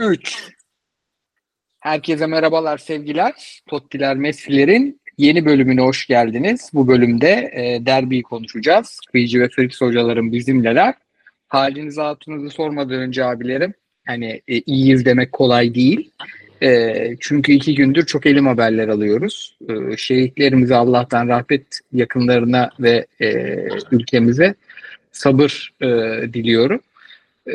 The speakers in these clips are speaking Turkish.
3. Herkese merhabalar sevgiler. Tottiler Messi'lerin yeni bölümüne hoş geldiniz. Bu bölümde e, derbiyi konuşacağız. Kıyıcı ve Fritz hocalarım bizimleler. Halinizi altınızı sormadan önce abilerim. Hani e, iyiyiz demek kolay değil. E, çünkü iki gündür çok elim haberler alıyoruz. E, şehitlerimize Allah'tan rahmet yakınlarına ve e, ülkemize sabır e, diliyorum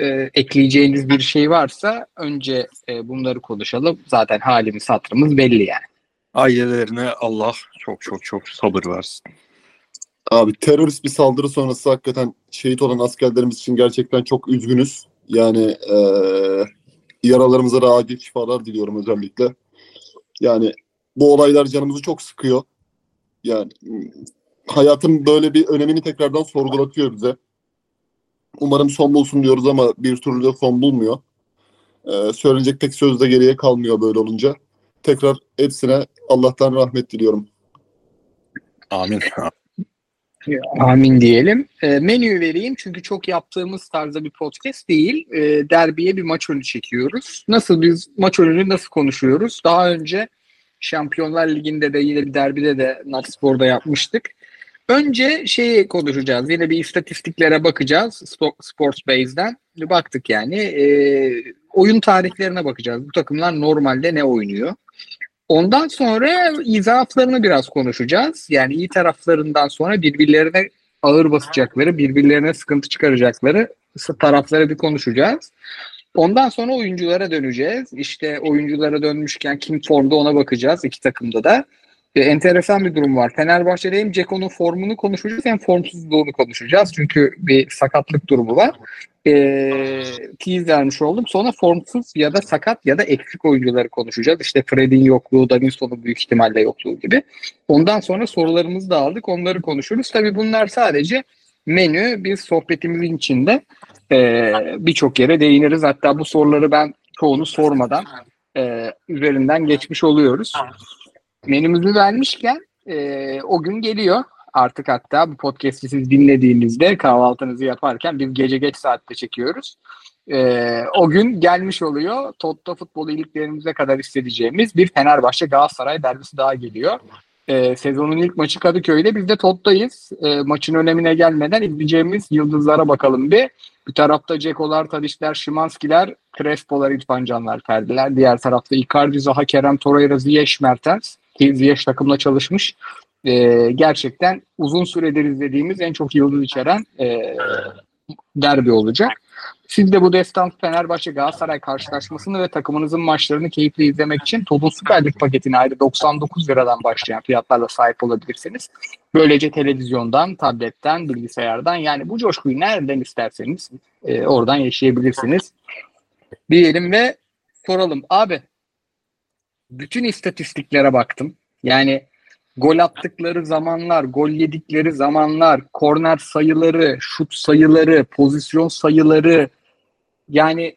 e, ekleyeceğiniz bir şey varsa önce e, bunları konuşalım. Zaten halimiz hatırımız belli yani. Ailelerine Allah çok çok çok sabır versin. Abi terörist bir saldırı sonrası hakikaten şehit olan askerlerimiz için gerçekten çok üzgünüz. Yani e, yaralarımıza da acil şifalar diliyorum özellikle. Yani bu olaylar canımızı çok sıkıyor. Yani hayatın böyle bir önemini tekrardan sorgulatıyor bize. Umarım son bulsun diyoruz ama bir türlü de son bulmuyor. Ee, söylenecek pek söz de geriye kalmıyor böyle olunca. Tekrar hepsine Allah'tan rahmet diliyorum. Amin. Amin diyelim. E, menüyü vereyim çünkü çok yaptığımız tarzda bir podcast değil. E, derbiye bir maç önü çekiyoruz. Nasıl biz maç önünü nasıl konuşuyoruz? Daha önce Şampiyonlar Ligi'nde de yine bir derbide de Natspor'da yapmıştık. Önce şeyi konuşacağız. Yine bir istatistiklere bakacağız. Sports Base'den. Baktık yani. E, oyun tarihlerine bakacağız. Bu takımlar normalde ne oynuyor? Ondan sonra izaaflarını biraz konuşacağız. Yani iyi taraflarından sonra birbirlerine ağır basacakları, birbirlerine sıkıntı çıkaracakları tarafları bir konuşacağız. Ondan sonra oyunculara döneceğiz. İşte oyunculara dönmüşken kim formda ona bakacağız iki takımda da e, enteresan bir durum var. Fenerbahçe'de hem Ceko'nun formunu konuşacağız hem formsuzluğunu konuşacağız. Çünkü bir sakatlık durumu var. E, tease vermiş oldum. Sonra formsuz ya da sakat ya da eksik oyuncuları konuşacağız. İşte Fred'in yokluğu, Davinson'un büyük ihtimalle yokluğu gibi. Ondan sonra sorularımızı da aldık. Onları konuşuruz. Tabii bunlar sadece menü. Biz sohbetimizin içinde e, birçok yere değiniriz. Hatta bu soruları ben çoğunu sormadan e, üzerinden geçmiş oluyoruz menümüzü vermişken e, o gün geliyor. Artık hatta bu podcast'i siz dinlediğinizde kahvaltınızı yaparken biz gece geç saatte çekiyoruz. E, o gün gelmiş oluyor. Totto futbolu iliklerimize kadar hissedeceğimiz bir Fenerbahçe Galatasaray derbisi daha geliyor. E, sezonun ilk maçı Kadıköy'de. Biz de Tot'tayız. E, maçın önemine gelmeden izleyeceğimiz yıldızlara bakalım bir. Bir tarafta Cekolar, Tadişler, Şimanskiler, Crespo'lar, İrfan Canlar, Ferdiler. Diğer tarafta Icardi, Zaha, Kerem, Torreira, Ziyech, Mertens ki Ziyech takımla çalışmış. E, gerçekten uzun süredir izlediğimiz en çok yıldız içeren e, derbi olacak. Siz de bu destan Fenerbahçe Galatasaray karşılaşmasını ve takımınızın maçlarını keyifli izlemek için Todun Süper Lig paketine ayrı 99 liradan başlayan fiyatlarla sahip olabilirsiniz. Böylece televizyondan, tabletten, bilgisayardan yani bu coşkuyu nereden isterseniz e, oradan yaşayabilirsiniz. Diyelim ve soralım. Abi bütün istatistiklere baktım. Yani gol attıkları zamanlar, gol yedikleri zamanlar, korner sayıları, şut sayıları, pozisyon sayıları yani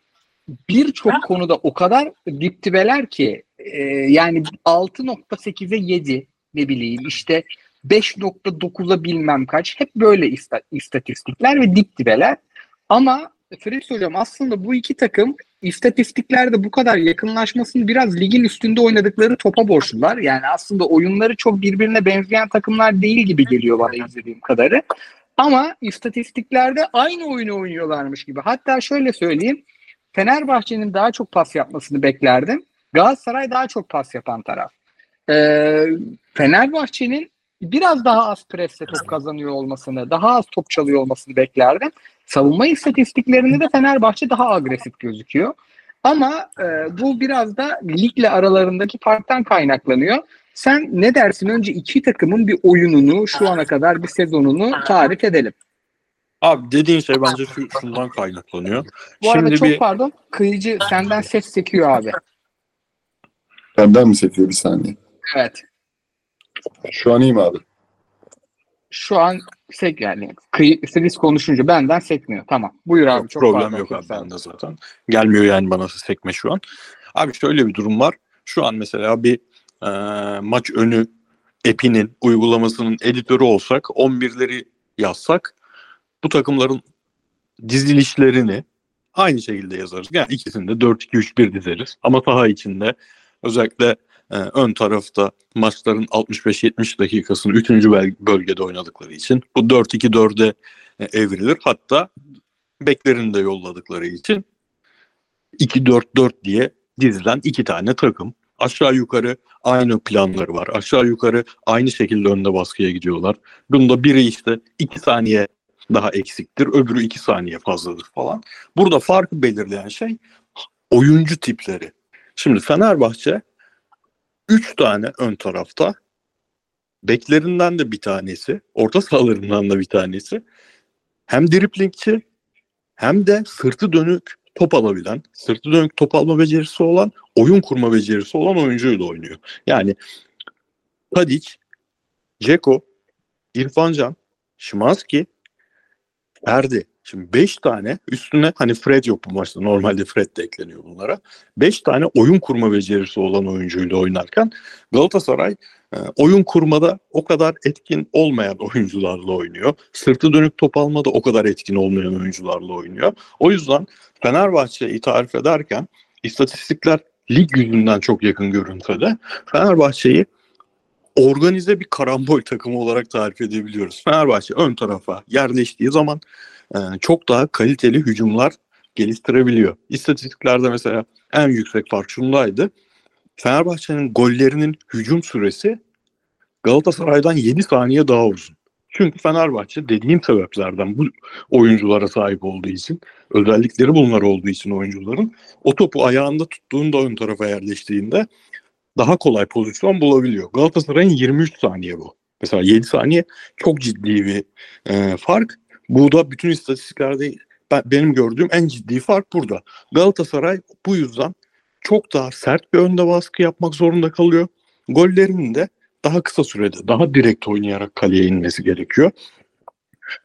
birçok konuda o kadar dip dibeler ki e, yani 6.8'e 7 ne bileyim işte 5.9'a bilmem kaç hep böyle istatistikler ve dip dibeler ama Fritz hocam aslında bu iki takım istatistiklerde bu kadar yakınlaşmasını biraz ligin üstünde oynadıkları topa borçlular. Yani aslında oyunları çok birbirine benzeyen takımlar değil gibi geliyor bana izlediğim kadarı. Ama istatistiklerde aynı oyunu oynuyorlarmış gibi. Hatta şöyle söyleyeyim. Fenerbahçe'nin daha çok pas yapmasını beklerdim. Galatasaray daha çok pas yapan taraf. Ee, Fenerbahçe'nin biraz daha az presle top kazanıyor olmasını, daha az top çalıyor olmasını beklerdim. Savunma istatistiklerinde de Fenerbahçe daha agresif gözüküyor. Ama e, bu biraz da ligle aralarındaki farktan kaynaklanıyor. Sen ne dersin? Önce iki takımın bir oyununu, şu ana kadar bir sezonunu tarif edelim. Abi dediğin şey bence şu, şundan kaynaklanıyor. Bu arada çok bir... pardon. Kıyıcı senden ses sekiyor abi. Benden mi sekiyor bir saniye? Evet. Şu an iyi mi abi? Şu an sek yani kıyı, siz konuşunca benden sekmiyor. Tamam. Buyur abi. Yok, çok problem yok abi bende zaten. Gelmiyor yani bana sekme şu an. Abi şöyle bir durum var. Şu an mesela bir e, maç önü Epi'nin uygulamasının editörü olsak 11'leri yazsak bu takımların dizilişlerini aynı şekilde yazarız. Yani ikisini de 4-2-3-1 dizeriz. Ama saha içinde özellikle e, ön tarafta maçların 65-70 dakikasını 3. bölgede oynadıkları için bu 4-2-4'e e, evrilir. Hatta beklerini de yolladıkları için 2-4-4 diye dizilen iki tane takım. Aşağı yukarı aynı planları var. Aşağı yukarı aynı şekilde önde baskıya gidiyorlar. Bunda biri işte 2 saniye daha eksiktir. Öbürü 2 saniye fazladır falan. Burada farkı belirleyen şey oyuncu tipleri. Şimdi Fenerbahçe 3 tane ön tarafta beklerinden de bir tanesi, orta sahalarından da bir tanesi hem driplingçi hem de sırtı dönük top alabilen, sırtı dönük top alma becerisi olan, oyun kurma becerisi olan oyuncuyla oynuyor. Yani Tadic, Ceko, İrfan Can, Şimanski, Ferdi. Şimdi 5 tane üstüne hani Fred yok bu maçta. Normalde Fred de ekleniyor bunlara. 5 tane oyun kurma becerisi olan oyuncuyla oynarken Galatasaray e, oyun kurmada o kadar etkin olmayan oyuncularla oynuyor. Sırtı dönük top almada o kadar etkin olmayan oyuncularla oynuyor. O yüzden Fenerbahçe'yi tarif ederken istatistikler lig yüzünden çok yakın görünse de Fenerbahçe'yi organize bir karambol takımı olarak tarif edebiliyoruz. Fenerbahçe ön tarafa yerleştiği zaman e, çok daha kaliteli hücumlar geliştirebiliyor. İstatistiklerde mesela en yüksek fark şundaydı. Fenerbahçe'nin gollerinin hücum süresi Galatasaray'dan 7 saniye daha uzun. Çünkü Fenerbahçe dediğim sebeplerden bu oyunculara sahip olduğu için, özellikleri bunlar olduğu için oyuncuların o topu ayağında tuttuğunda ön tarafa yerleştiğinde daha kolay pozisyon bulabiliyor. Galatasaray'ın 23 saniye bu. Mesela 7 saniye çok ciddi bir e, fark. Bu da bütün istatistiklerde ben, benim gördüğüm en ciddi fark burada. Galatasaray bu yüzden çok daha sert bir önde baskı yapmak zorunda kalıyor. Gollerinin de daha kısa sürede, daha direkt oynayarak kaleye inmesi gerekiyor.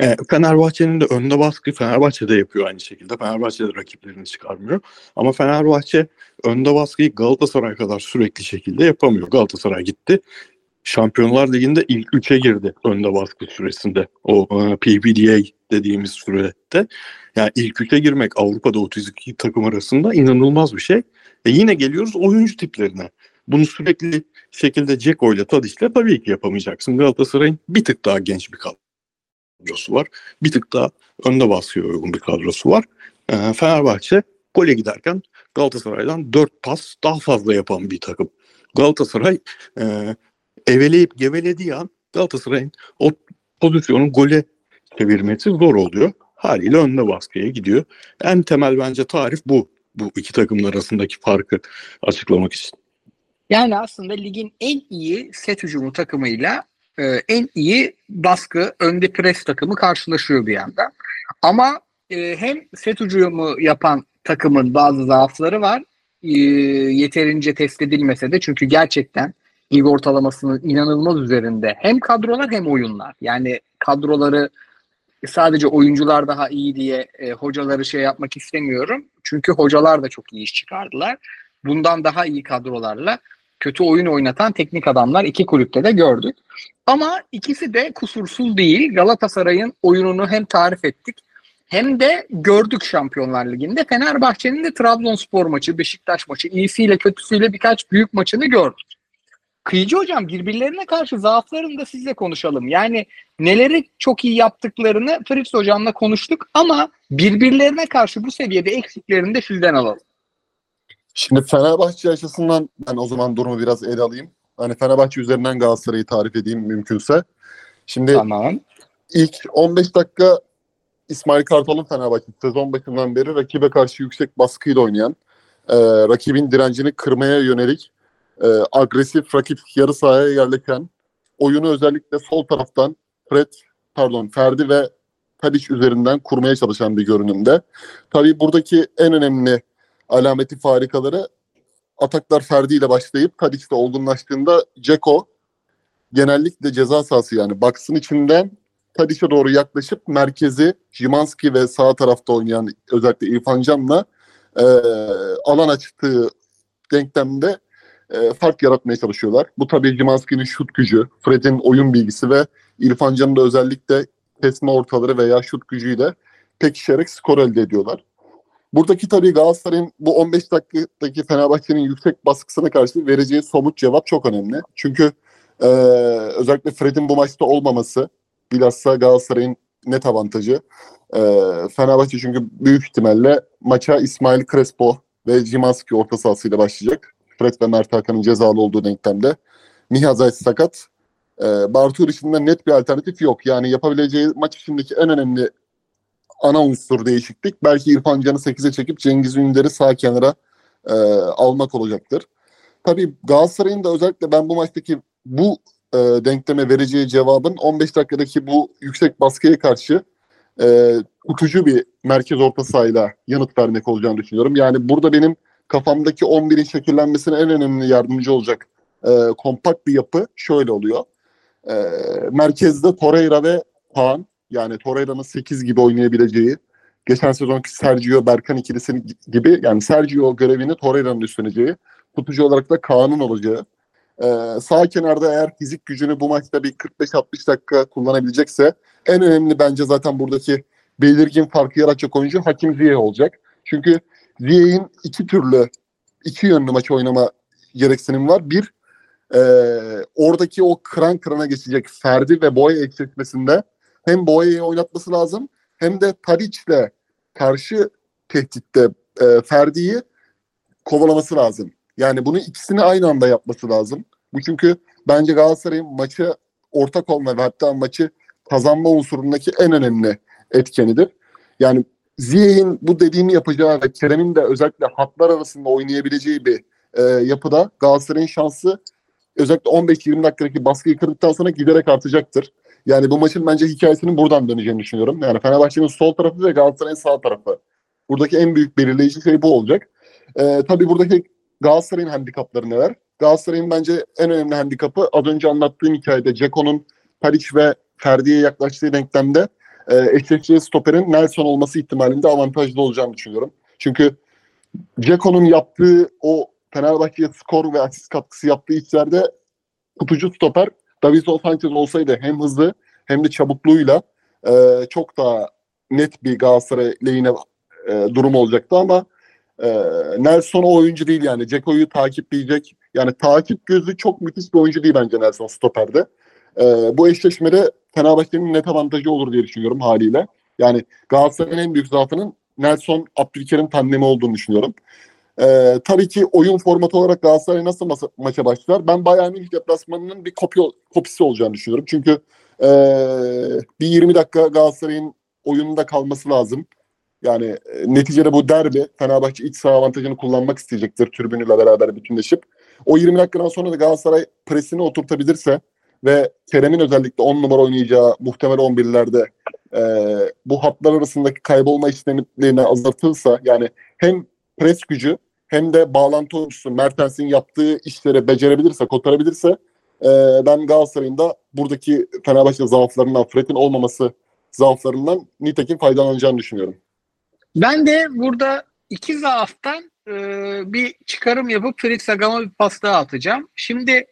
E, Fenerbahçe'nin de önde baskı Fenerbahçe de yapıyor aynı şekilde. Fenerbahçe de rakiplerini çıkarmıyor. Ama Fenerbahçe önde baskıyı Galatasaray kadar sürekli şekilde yapamıyor. Galatasaray gitti. Şampiyonlar Ligi'nde ilk üçe girdi önde baskı süresinde. O e, PPDA dediğimiz sürede. Yani ilk üçe girmek Avrupa'da 32 takım arasında inanılmaz bir şey. E yine geliyoruz oyuncu tiplerine. Bunu sürekli şekilde Ceko ile Tadic'le tabii ki yapamayacaksın. Galatasaray'ın bir tık daha genç bir kadrosu var. Bir tık daha önde baskıya uygun bir kadrosu var. E, Fenerbahçe gole giderken Galatasaray'dan 4 pas daha fazla yapan bir takım. Galatasaray e, eveleyip gevelediği an Galatasaray'ın o pozisyonu gole çevirmesi zor oluyor. Haliyle önde baskıya gidiyor. En temel bence tarif bu. Bu iki takımın arasındaki farkı açıklamak için. Yani aslında ligin en iyi set hücumu takımıyla e, en iyi baskı önde pres takımı karşılaşıyor bir yanda. Ama e, hem set hücumu yapan takımın bazı zaafları var. E, yeterince test edilmese de çünkü gerçekten lig ortalamasının inanılmaz üzerinde hem kadrolar hem oyunlar. Yani kadroları sadece oyuncular daha iyi diye e, hocaları şey yapmak istemiyorum. Çünkü hocalar da çok iyi iş çıkardılar. Bundan daha iyi kadrolarla kötü oyun oynatan teknik adamlar iki kulüpte de gördük. Ama ikisi de kusursuz değil. Galatasaray'ın oyununu hem tarif ettik hem de gördük Şampiyonlar Ligi'nde. Fenerbahçe'nin de Trabzonspor maçı, Beşiktaş maçı, iyisiyle kötüsüyle birkaç büyük maçını gördük. Kıyıcı hocam birbirlerine karşı zaaflarını da sizle konuşalım. Yani neleri çok iyi yaptıklarını Fritz hocamla konuştuk ama birbirlerine karşı bu seviyede eksiklerini de sizden alalım. Şimdi Fenerbahçe açısından ben o zaman durumu biraz ele alayım. Hani Fenerbahçe üzerinden Galatasaray'ı tarif edeyim mümkünse. Şimdi Tamam. ilk 15 dakika İsmail Kartal'ın Fenerbahçe sezon başından beri rakibe karşı yüksek baskıyla oynayan, e, rakibin direncini kırmaya yönelik e, agresif rakip yarı sahaya yerleşen, oyunu özellikle sol taraftan Fred, pardon Ferdi ve Tadic üzerinden kurmaya çalışan bir görünümde. Tabii buradaki en önemli alameti farikaları ataklar Ferdi ile başlayıp Tadic'te olgunlaştığında Ceko genellikle ceza sahası yani baksın içinden Tadic'e doğru yaklaşıp merkezi Jimanski ve sağ tarafta oynayan özellikle İrfan Can'la e, alan açtığı denklemde e, fark yaratmaya çalışıyorlar. Bu tabii Jimanski'nin şut gücü, Fred'in oyun bilgisi ve İrfan Can'ın da özellikle kesme ortaları veya şut gücüyle pekişerek skor elde ediyorlar. Buradaki tabii Galatasaray'ın bu 15 dakikadaki Fenerbahçe'nin yüksek baskısına karşı vereceği somut cevap çok önemli. Çünkü e, özellikle Fred'in bu maçta olmaması bilhassa Galatasaray'ın net avantajı. E, Fenerbahçe çünkü büyük ihtimalle maça İsmail Crespo ve Cimanski orta sahasıyla başlayacak. Fred ve Mert Hakan'ın cezalı olduğu denklemde. Mihazay sakat. E, Bartu dışında net bir alternatif yok. Yani yapabileceği maç içindeki en önemli ana unsur değişiklik belki İrfan Can'ı 8'e çekip Cengiz Ünder'i sağ kenara e, almak olacaktır. Tabii Galatasaray'ın da özellikle ben bu maçtaki bu e, denkleme vereceği cevabın 15 dakikadaki bu yüksek baskıya karşı e, tutucu bir merkez orta sahayla yanıt vermek olacağını düşünüyorum. Yani burada benim kafamdaki 11'in şekillenmesine en önemli yardımcı olacak e, kompakt bir yapı şöyle oluyor. E, merkezde Torreira ve Kaan yani Torreira'nın 8 gibi oynayabileceği geçen sezonki Sergio Berkan ikilisi gibi yani Sergio görevini Torreira'nın üstleneceği tutucu olarak da Kaan'ın olacağı ee, sağ kenarda eğer fizik gücünü bu maçta bir 45-60 dakika kullanabilecekse en önemli bence zaten buradaki belirgin farkı yaratacak oyuncu Hakim Ziyeh olacak. Çünkü Ziyeh'in iki türlü iki yönlü maç oynama gereksinim var. Bir e, oradaki o kıran kırana geçecek Ferdi ve Boya eksiltmesinde hem Boya'yı oynatması lazım hem de Tadic'le karşı tehditte e, Ferdi'yi kovalaması lazım. Yani bunu ikisini aynı anda yapması lazım. Bu çünkü bence Galatasaray'ın maçı ortak olma ve hatta maçı kazanma unsurundaki en önemli etkenidir. Yani Ziyeh'in bu dediğini yapacağı ve Kerem'in de özellikle hatlar arasında oynayabileceği bir e, yapıda Galatasaray'ın şansı özellikle 15-20 dakikadaki baskıyı kırdıktan sonra giderek artacaktır. Yani bu maçın bence hikayesinin buradan döneceğini düşünüyorum. Yani Fenerbahçe'nin sol tarafı ve Galatasaray'ın sağ tarafı. Buradaki en büyük belirleyici şey bu olacak. Ee, tabii buradaki Galatasaray'ın handikapları neler? Galatasaray'ın bence en önemli handikapı az önce anlattığım hikayede Ceko'nun Tadic ve Ferdi'ye yaklaştığı denklemde e, eşleşeceği stoperin Nelson olması ihtimalinde avantajlı olacağını düşünüyorum. Çünkü Ceko'nun yaptığı o Fenerbahçe'ye skor ve asist katkısı yaptığı işlerde tutucu stoper Davinson Sanchez olsaydı hem hızlı hem de çabukluğuyla e, çok daha net bir Galatasaray lehine e, durum olacaktı ama e, Nelson o oyuncu değil yani. Ceko'yu takipleyecek. Yani takip gözü çok müthiş bir oyuncu değil bence Nelson stoperde. E, bu eşleşmede Fenerbahçe'nin net avantajı olur diye düşünüyorum haliyle. Yani Galatasaray'ın en büyük zaafının Nelson Abdülkerim tandemi olduğunu düşünüyorum. Ee, tabii ki oyun formatı olarak Galatasaray nasıl masa, maça başlar? Ben Bayern Münih deplasmanının bir kopya, kopisi olacağını düşünüyorum. Çünkü e, bir 20 dakika Galatasaray'ın oyununda kalması lazım. Yani e, neticede bu derbi Fenerbahçe iç saha avantajını kullanmak isteyecektir tribünüyle beraber bütünleşip. O 20 dakikadan sonra da Galatasaray presini oturtabilirse ve Kerem'in özellikle 10 numara oynayacağı muhtemel 11'lerde e, bu hatlar arasındaki kaybolma işlemlerini azaltırsa yani hem pres gücü hem de bağlantı oyuncusu Mertens'in yaptığı işleri becerebilirse, kotarabilirse e, ben Galatasaray'ın da buradaki Fenerbahçe zaaflarından, Fred'in olmaması zaaflarından nitekim faydalanacağını düşünüyorum. Ben de burada iki zaaftan e, bir çıkarım yapıp Felix Agam'a bir pas daha atacağım. Şimdi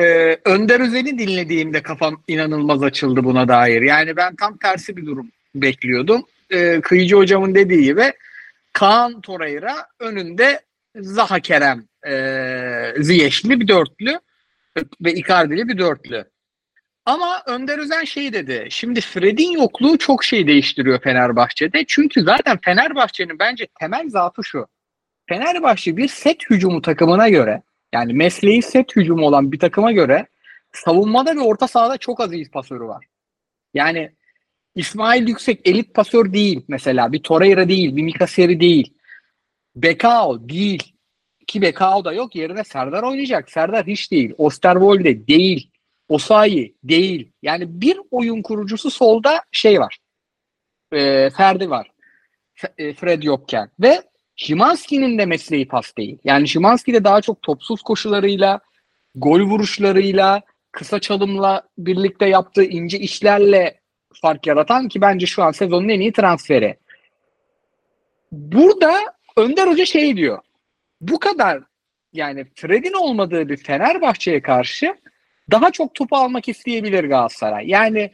e, Önder Özel'i dinlediğimde kafam inanılmaz açıldı buna dair. Yani ben tam tersi bir durum bekliyordum. E, Kıyıcı hocamın dediği gibi Kaan Torreira önünde Zaha Kerem e, Ziyeşli bir dörtlü ve Icardi'li bir dörtlü. Ama Önder Özen şey dedi. Şimdi Fred'in yokluğu çok şey değiştiriyor Fenerbahçe'de. Çünkü zaten Fenerbahçe'nin bence temel zaafı şu. Fenerbahçe bir set hücumu takımına göre yani mesleği set hücumu olan bir takıma göre savunmada ve orta sahada çok az iyi pasörü var. Yani İsmail Yüksek elit pasör değil mesela. Bir Torreira değil, bir Mikaseri değil. Bekao değil. Ki Bekao da yok. Yerine Serdar oynayacak. Serdar hiç değil. Osterwolde değil. Osayi değil. Yani bir oyun kurucusu solda şey var. E, Ferdi var. F- Fred yokken. Ve Şimanski'nin de mesleği pas değil. Yani Şimanski de daha çok topsuz koşularıyla, gol vuruşlarıyla, kısa çalımla birlikte yaptığı ince işlerle fark yaratan ki bence şu an sezonun en iyi transferi. Burada Önder Hoca şey diyor. Bu kadar yani Fred'in olmadığı bir Fenerbahçe'ye karşı daha çok topu almak isteyebilir Galatasaray. Yani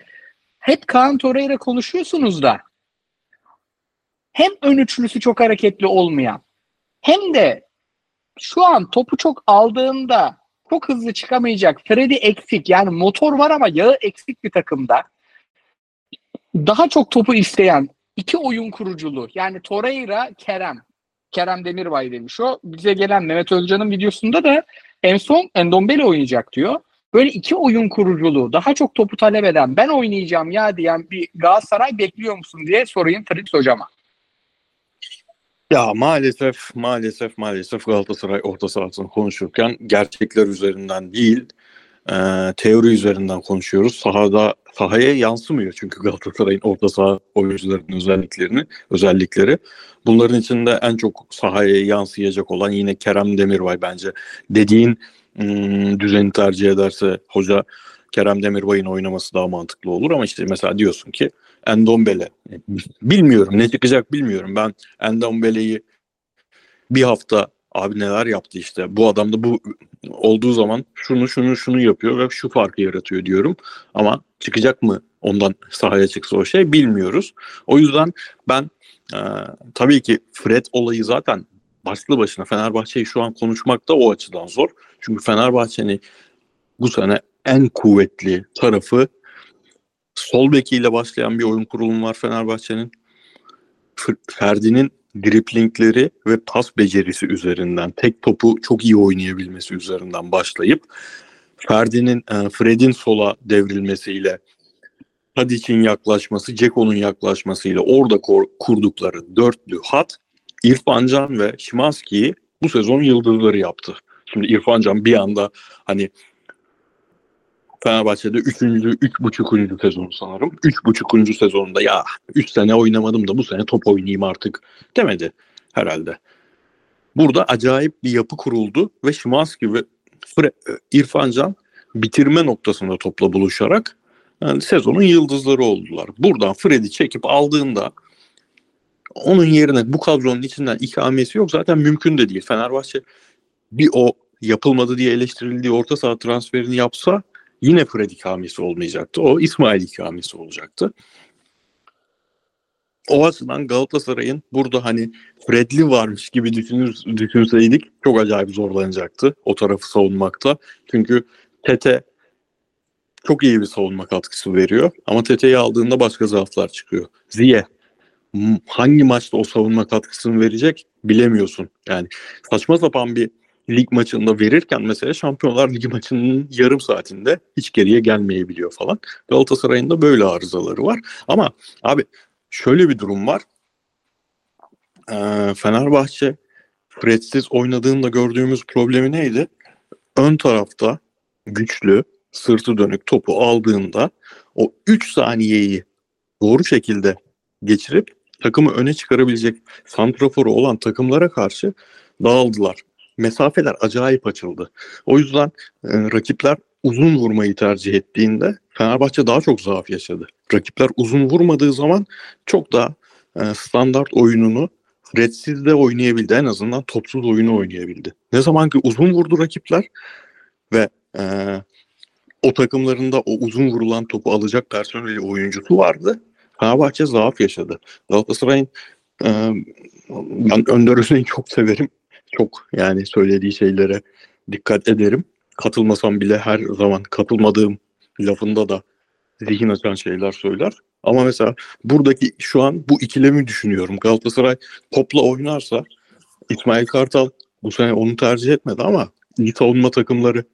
hep Kaan Torreira konuşuyorsunuz da hem ön üçlüsü çok hareketli olmayan hem de şu an topu çok aldığında çok hızlı çıkamayacak. Freddy eksik yani motor var ama yağı eksik bir takımda. Daha çok topu isteyen iki oyun kuruculu yani Torreira, Kerem. Kerem Demirbay demiş o. Bize gelen Mehmet Özcan'ın videosunda da en son Endombele oynayacak diyor. Böyle iki oyun kuruculu, daha çok topu talep eden, ben oynayacağım ya diyen bir Galatasaray bekliyor musun diye sorayım Fritz hocama. Ya maalesef maalesef maalesef Galatasaray orta sahasını konuşurken gerçekler üzerinden değil e, teori üzerinden konuşuyoruz. Sahada sahaya yansımıyor çünkü Galatasaray'ın orta saha oyuncularının özelliklerini özellikleri. Bunların içinde en çok sahaya yansıyacak olan yine Kerem Demirbay bence. Dediğin hmm, düzeni tercih ederse hoca Kerem Demirbay'ın oynaması daha mantıklı olur ama işte mesela diyorsun ki Endombele. Bilmiyorum ne çıkacak bilmiyorum. Ben Endombele'yi bir hafta abi neler yaptı işte. Bu adam da bu olduğu zaman şunu şunu şunu yapıyor ve şu farkı yaratıyor diyorum. Ama çıkacak mı ondan sahaya çıksa o şey bilmiyoruz. O yüzden ben e, tabii ki Fred olayı zaten başlı başına Fenerbahçe'yi şu an konuşmak da o açıdan zor. Çünkü Fenerbahçe'nin bu sene en kuvvetli tarafı sol bekiyle başlayan bir oyun kurulumu var Fenerbahçe'nin. Ferdi'nin driplingleri ve pas becerisi üzerinden tek topu çok iyi oynayabilmesi üzerinden başlayıp Ferdi'nin e, Fred'in sola devrilmesiyle Tadic'in yaklaşması, Ceko'nun yaklaşmasıyla orada kurdukları dörtlü hat İrfan Can ve Şimanski'yi bu sezon yıldızları yaptı. Şimdi İrfan Can bir anda hani Fenerbahçe'de 3. 3.5. sezon sanırım. 3.5. sezonunda ya 3 sene oynamadım da bu sene top oynayayım artık demedi herhalde. Burada acayip bir yapı kuruldu ve Şimanski ve Fre- İrfan Can bitirme noktasında topla buluşarak yani sezonun yıldızları oldular. Buradan Fred'i çekip aldığında onun yerine bu kadronun içinden ikamesi yok. Zaten mümkün de değil. Fenerbahçe bir o yapılmadı diye eleştirildiği orta saha transferini yapsa yine Fred ikamesi olmayacaktı. O İsmail ikamesi olacaktı. O açıdan Galatasaray'ın burada hani Fredli varmış gibi düşünür, düşünseydik çok acayip zorlanacaktı o tarafı savunmakta. Çünkü Tete çok iyi bir savunma katkısı veriyor ama Tete'yi aldığında başka zaaflar çıkıyor. Ziye hangi maçta o savunma katkısını verecek bilemiyorsun. Yani saçma sapan bir lig maçında verirken mesela Şampiyonlar Ligi maçının yarım saatinde hiç geriye gelmeyebiliyor falan. Galatasaray'ın da böyle arızaları var. Ama abi şöyle bir durum var. Ee, Fenerbahçe Fredsiz oynadığında gördüğümüz problemi neydi? Ön tarafta güçlü, sırtı dönük topu aldığında o 3 saniyeyi doğru şekilde geçirip takımı öne çıkarabilecek santraforu olan takımlara karşı dağıldılar mesafeler acayip açıldı. O yüzden e, rakipler uzun vurmayı tercih ettiğinde Fenerbahçe daha çok zaaf yaşadı. Rakipler uzun vurmadığı zaman çok daha e, standart oyununu Fredsiz de oynayabildi. En azından topsuz oyunu oynayabildi. Ne zaman ki uzun vurdu rakipler ve e, o takımlarında o uzun vurulan topu alacak personeli oyuncusu vardı. Fenerbahçe zaaf yaşadı. Galatasaray'ın e, ben Önder Özden'i çok severim çok yani söylediği şeylere dikkat ederim. Katılmasam bile her zaman katılmadığım lafında da zihin açan şeyler söyler. Ama mesela buradaki şu an bu ikilemi düşünüyorum. Galatasaray topla oynarsa İsmail Kartal bu sene onu tercih etmedi ama iyi savunma takımları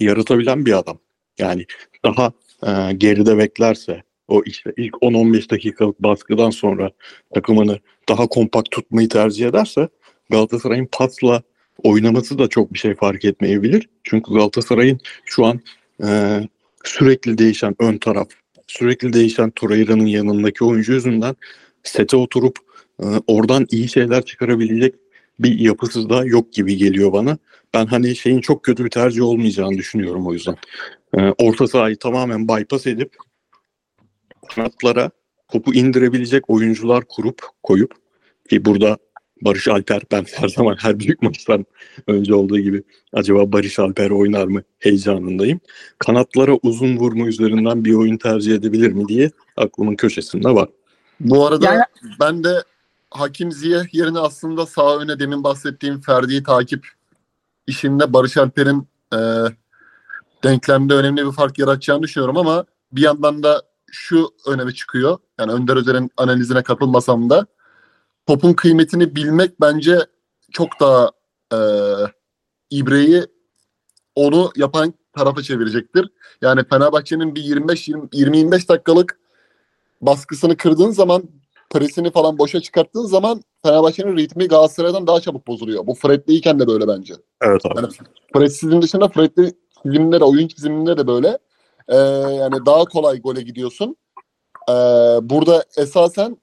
yaratabilen bir adam. Yani daha e, geride beklerse o işte ilk 10-15 dakikalık baskıdan sonra takımını daha kompakt tutmayı tercih ederse Galatasaray'ın pasla oynaması da çok bir şey fark etmeyebilir. Çünkü Galatasaray'ın şu an e, sürekli değişen ön taraf, sürekli değişen Torreira'nın yanındaki oyuncu yüzünden sete oturup e, oradan iyi şeyler çıkarabilecek bir yapısı da yok gibi geliyor bana. Ben hani şeyin çok kötü bir tercih olmayacağını düşünüyorum o yüzden. E, orta sahayı tamamen bypass edip kanatlara topu indirebilecek oyuncular kurup koyup ki burada Barış Alper ben her zaman her büyük maçtan önce olduğu gibi acaba Barış Alper oynar mı heyecanındayım. Kanatlara uzun vurma üzerinden bir oyun tercih edebilir mi diye aklımın köşesinde var. Bu arada Yani- ben de Hakim Ziyeh yerine aslında sağ öne demin bahsettiğim Ferdi'yi takip işinde Barış Alper'in e, denklemde önemli bir fark yaratacağını düşünüyorum ama bir yandan da şu öneme çıkıyor. Yani Önder Özer'in analizine katılmasam da topun kıymetini bilmek bence çok daha e, ibreyi onu yapan tarafa çevirecektir. Yani Fenerbahçe'nin bir 25-25 dakikalık baskısını kırdığın zaman presini falan boşa çıkarttığın zaman Fenerbahçe'nin ritmi Galatasaray'dan daha çabuk bozuluyor. Bu Fred'liyken de böyle bence. Evet abi. Yani Fred'sizin dışında Fred'li çiziminde de oyun çiziminde de böyle. Ee, yani daha kolay gole gidiyorsun. Ee, burada esasen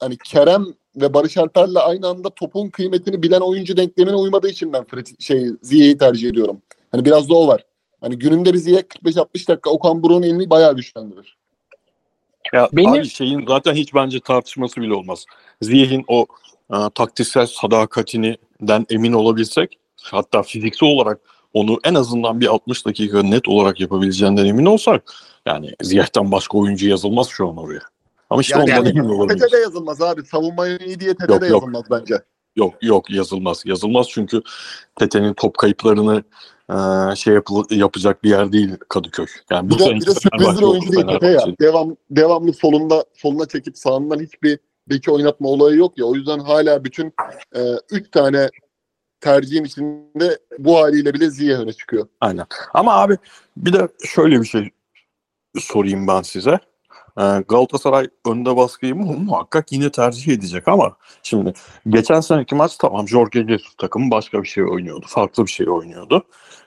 hani Kerem ve Barış Alper'le aynı anda topun kıymetini bilen oyuncu denklemine uymadığı için ben Fred, şey Ziye'yi tercih ediyorum. Hani biraz da o var. Hani gününde bir Ziye 45-60 dakika Okan Buruk'un elini bayağı güçlendirir. Ya Benim- abi şeyin zaten hiç bence tartışması bile olmaz. Ziyeh'in o e, taktiksel sadakatinden emin olabilsek hatta fiziksel olarak onu en azından bir 60 dakika net olarak yapabileceğinden emin olsak yani Ziyeh'ten başka oyuncu yazılmaz şu an oraya. Ama işte Yani, ondan yani emin olabiliriz. Tete de yazılmaz abi. Savunmayı iyi diye Tete Yok, de yok. yazılmaz bence. Yok yok yazılmaz. Yazılmaz çünkü Tete'nin top kayıplarını e, şey yapıl- yapacak bir yer değil Kadıköy. Yani bu Bir de, bir de sürpriz bir Fenerbahçe oyuncu değil Tete ya. Devam, devamlı solunda soluna çekip sağından hiçbir beki oynatma olayı yok ya. O yüzden hala bütün e, üç tane tercihin içinde bu haliyle bile Ziye öne çıkıyor. Aynen. Ama abi bir de şöyle bir şey sorayım ben size. Ee, Galatasaray önde baskıyı mu muhakkak yine tercih edecek ama şimdi geçen seneki maç tamam Jorge Jesus takımı başka bir şey oynuyordu. Farklı bir şey oynuyordu.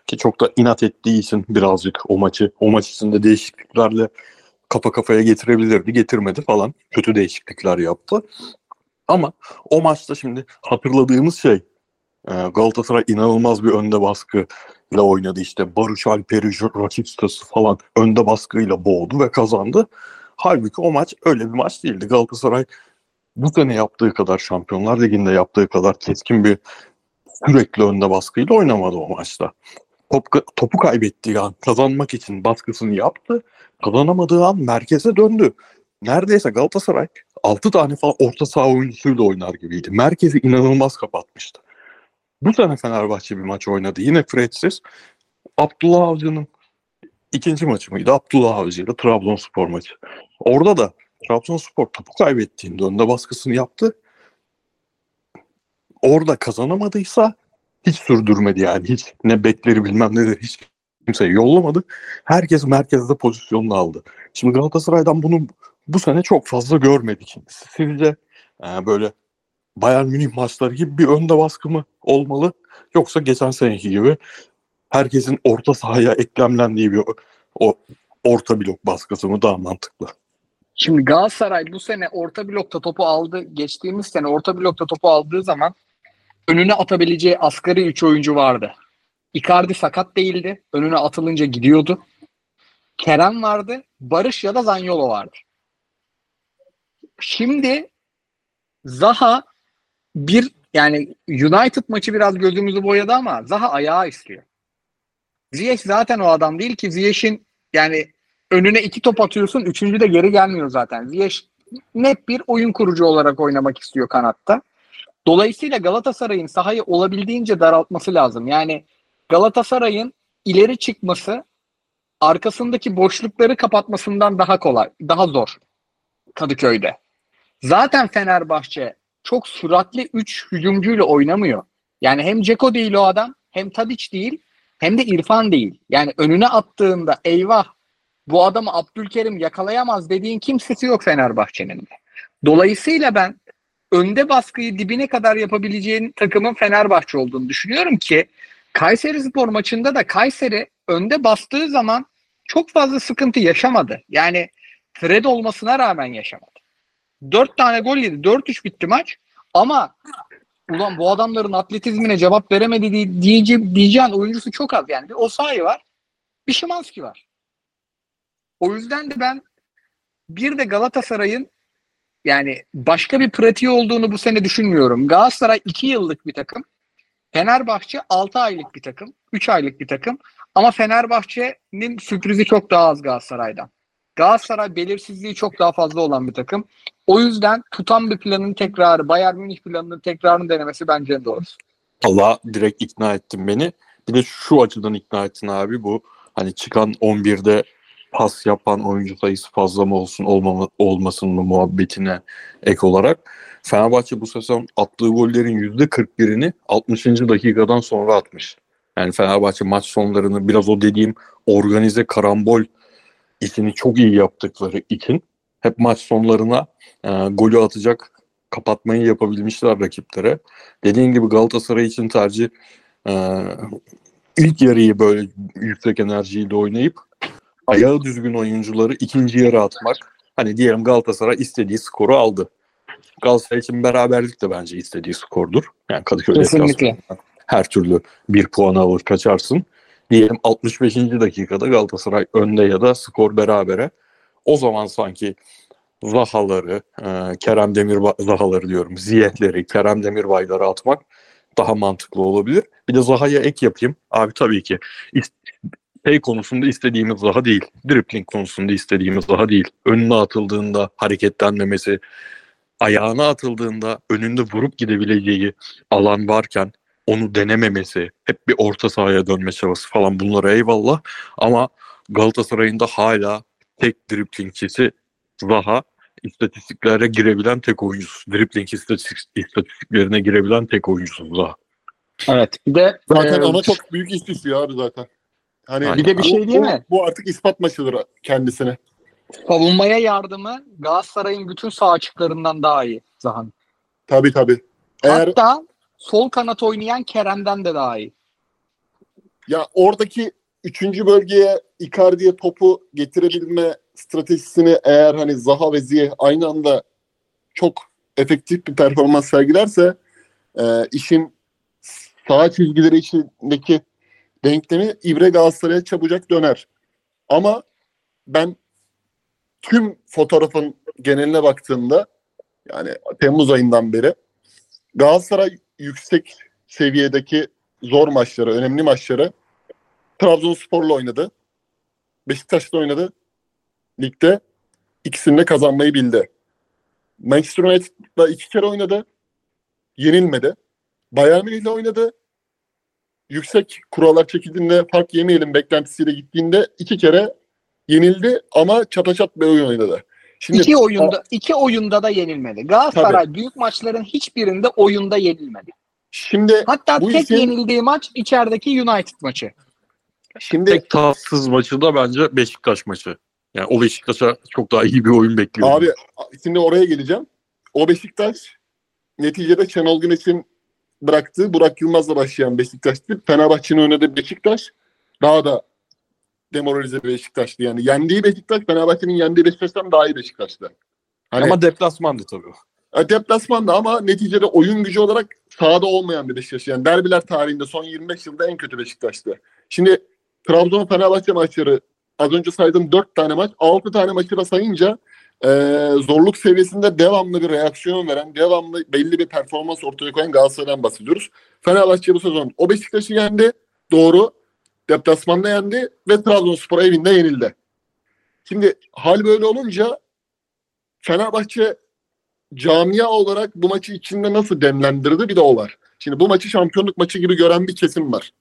Ki çok da inat ettiği için birazcık o maçı o maç içinde değişikliklerle kafa kafaya getirebilirdi. Getirmedi falan. Kötü değişiklikler yaptı. Ama o maçta şimdi hatırladığımız şey e, Galatasaray inanılmaz bir önde baskı ile oynadı işte. Barış Alper'i, rakip statüsü falan önde baskıyla boğdu ve kazandı. Halbuki o maç öyle bir maç değildi. Galatasaray bu sene yaptığı kadar Şampiyonlar Ligi'nde yaptığı kadar keskin bir sürekli önde baskıyla oynamadı o maçta. Top, topu kaybettiği an kazanmak için baskısını yaptı. Kazanamadığı an merkeze döndü. Neredeyse Galatasaray 6 tane falan orta saha oyuncusuyla oynar gibiydi. Merkezi inanılmaz kapatmıştı. Bu sene Fenerbahçe bir maç oynadı. Yine Fred'siz. Abdullah Avcı'nın ikinci maçı mıydı? Abdullah Avcı ile Trabzonspor maçı. Orada da Trabzonspor topu kaybettiğinde önde baskısını yaptı. Orada kazanamadıysa hiç sürdürmedi yani. Hiç ne bekleri bilmem ne de hiç kimseyi yollamadı. Herkes merkezde pozisyonunu aldı. Şimdi Galatasaray'dan bunu bu sene çok fazla görmedik. Sizce e, böyle Bayern Münih maçları gibi bir önde baskı mı olmalı? Yoksa geçen seneki gibi herkesin orta sahaya eklemlendiği bir o orta blok baskısı mı daha mantıklı? Şimdi Galatasaray bu sene orta blokta topu aldı. Geçtiğimiz sene orta blokta topu aldığı zaman önüne atabileceği asgari 3 oyuncu vardı. Icardi sakat değildi. Önüne atılınca gidiyordu. Kerem vardı. Barış ya da Zanyolo vardı. Şimdi Zaha bir yani United maçı biraz gözümüzü boyadı ama Zaha ayağı istiyor. Ziyech zaten o adam değil ki Ziyech'in yani önüne iki top atıyorsun. Üçüncü de geri gelmiyor zaten. Ziyech net bir oyun kurucu olarak oynamak istiyor kanatta. Dolayısıyla Galatasaray'ın sahayı olabildiğince daraltması lazım. Yani Galatasaray'ın ileri çıkması arkasındaki boşlukları kapatmasından daha kolay, daha zor Kadıköy'de. Zaten Fenerbahçe çok süratli 3 hücumcuyla oynamıyor. Yani hem Ceko değil o adam, hem Tadic değil, hem de İrfan değil. Yani önüne attığında eyvah bu adamı Abdülkerim yakalayamaz dediğin kimsesi yok Fenerbahçe'nin de. Dolayısıyla ben önde baskıyı dibine kadar yapabileceğin takımın Fenerbahçe olduğunu düşünüyorum ki Kayseri Spor maçında da Kayseri önde bastığı zaman çok fazla sıkıntı yaşamadı. Yani Fred olmasına rağmen yaşamadı. Dört tane gol yedi. 4-3 bitti maç. Ama ulan bu adamların atletizmine cevap veremedi diye, diyece, diyeceğin oyuncusu çok az. Yani bir Osayi var. Bir Şimanski var. O yüzden de ben bir de Galatasaray'ın yani başka bir pratiği olduğunu bu sene düşünmüyorum. Galatasaray 2 yıllık bir takım. Fenerbahçe 6 aylık bir takım. 3 aylık bir takım. Ama Fenerbahçe'nin sürprizi çok daha az Galatasaray'dan. Galatasaray belirsizliği çok daha fazla olan bir takım. O yüzden tutan bir planın tekrarı, Bayern Münih planının tekrarını denemesi bence en doğrusu. Allah direkt ikna ettin beni. Bir de şu açıdan ikna ettin abi bu hani çıkan 11'de pas yapan oyuncu sayısı fazla mı olsun olmama, olmasın mı muhabbetine ek olarak. Fenerbahçe bu sezon attığı gollerin %41'ini 60. dakikadan sonra atmış. Yani Fenerbahçe maç sonlarını biraz o dediğim organize karambol işini çok iyi yaptıkları için hep maç sonlarına e, golü atacak kapatmayı yapabilmişler rakiplere. Dediğin gibi Galatasaray için tercih e, ilk yarıyı böyle yüksek enerjiyle oynayıp ayağı düzgün oyuncuları ikinci yarı atmak. Hani diyelim Galatasaray istediği skoru aldı. Galatasaray için beraberlik de bence istediği skordur. Yani Kadıköy Kesinlikle. her türlü bir puan alır kaçarsın. Diyelim 65. dakikada Galatasaray önde ya da skor berabere. O zaman sanki Zahaları, e, Kerem Demirbay Zahaları diyorum. Ziyehleri, Kerem Demirbayları atmak daha mantıklı olabilir. Bir de Zaha'ya ek yapayım. Abi tabii ki şey konusunda istediğimiz Zaha değil. Dribbling konusunda istediğimiz Zaha değil. Önüne atıldığında hareketlenmemesi, ayağına atıldığında önünde vurup gidebileceği alan varken onu denememesi, hep bir orta sahaya dönme çabası falan bunlara eyvallah. Ama Galatasaray'ın da hala tek driblingçisi Zaha istatistiklere girebilen tek oyuncusu. Dribbling istatistik- istatistiklerine girebilen tek oyuncusu Zaha. Evet. Bir de Zaten e, ona çok büyük düşüyor abi zaten. Hani Aynen. Bir de bir bu- şey değil bu- mi? Bu artık ispat maçıdır kendisine. savunmaya yardımı Galatasaray'ın bütün sağ açıklarından daha iyi Zaha'nın. Tabii tabii. Eğer Hatta sol kanat oynayan Kerem'den de daha iyi. ya oradaki üçüncü bölgeye Icardi'ye topu getirebilme stratejisini eğer hani Zaha ve Ziyeh aynı anda çok efektif bir performans sergilerse e, işin sağ çizgileri içindeki denklemi İbre Galatasaray'a çabucak döner. Ama ben tüm fotoğrafın geneline baktığımda yani Temmuz ayından beri Galatasaray yüksek seviyedeki zor maçları, önemli maçları Trabzonspor'la oynadı. Beşiktaş'la oynadı. Ligde ikisini de kazanmayı bildi. Manchester United'la iki kere oynadı. Yenilmedi. Bayern Münih'le oynadı. Yüksek kurallar çekildiğinde fark yemeyelim beklentisiyle gittiğinde iki kere yenildi ama çataçat bir oyun oynadı. Şimdi iki oyunda iki oyunda da yenilmedi. Galatasaray büyük maçların hiçbirinde oyunda yenilmedi. şimdi Hatta tek işin- yenildiği maç içerideki United maçı. Şimdi Tek tatsız maçı da bence Beşiktaş maçı. Yani o Beşiktaş'a çok daha iyi bir oyun bekliyorum. Abi şimdi oraya geleceğim. O Beşiktaş neticede Şenol Güneş'in bıraktığı Burak Yılmaz'la başlayan Beşiktaş'tı. Fenerbahçe'nin oynadığı Beşiktaş daha da demoralize bir Beşiktaş'tı. Yani yendiği Beşiktaş Fenerbahçe'nin yendiği Beşiktaş'tan daha iyi Beşiktaş'tı. Hani Ama deplasmandı tabii. e, deplasmanda ama neticede oyun gücü olarak sahada olmayan bir Beşiktaş. Yani derbiler tarihinde son 25 yılda en kötü Beşiktaş'tı. Şimdi Trabzon Fenerbahçe maçları az önce saydığım 4 tane maç 6 tane maçı da sayınca e, zorluk seviyesinde devamlı bir reaksiyon veren, devamlı belli bir performans ortaya koyan Galatasaray'dan bahsediyoruz. Fenerbahçe bu sezon o Beşiktaş'ı yendi. Doğru. Deplasmanda yendi ve Trabzonspor evinde yenildi. Şimdi hal böyle olunca Fenerbahçe camia olarak bu maçı içinde nasıl demlendirdi bir de o var. Şimdi bu maçı şampiyonluk maçı gibi gören bir kesim var.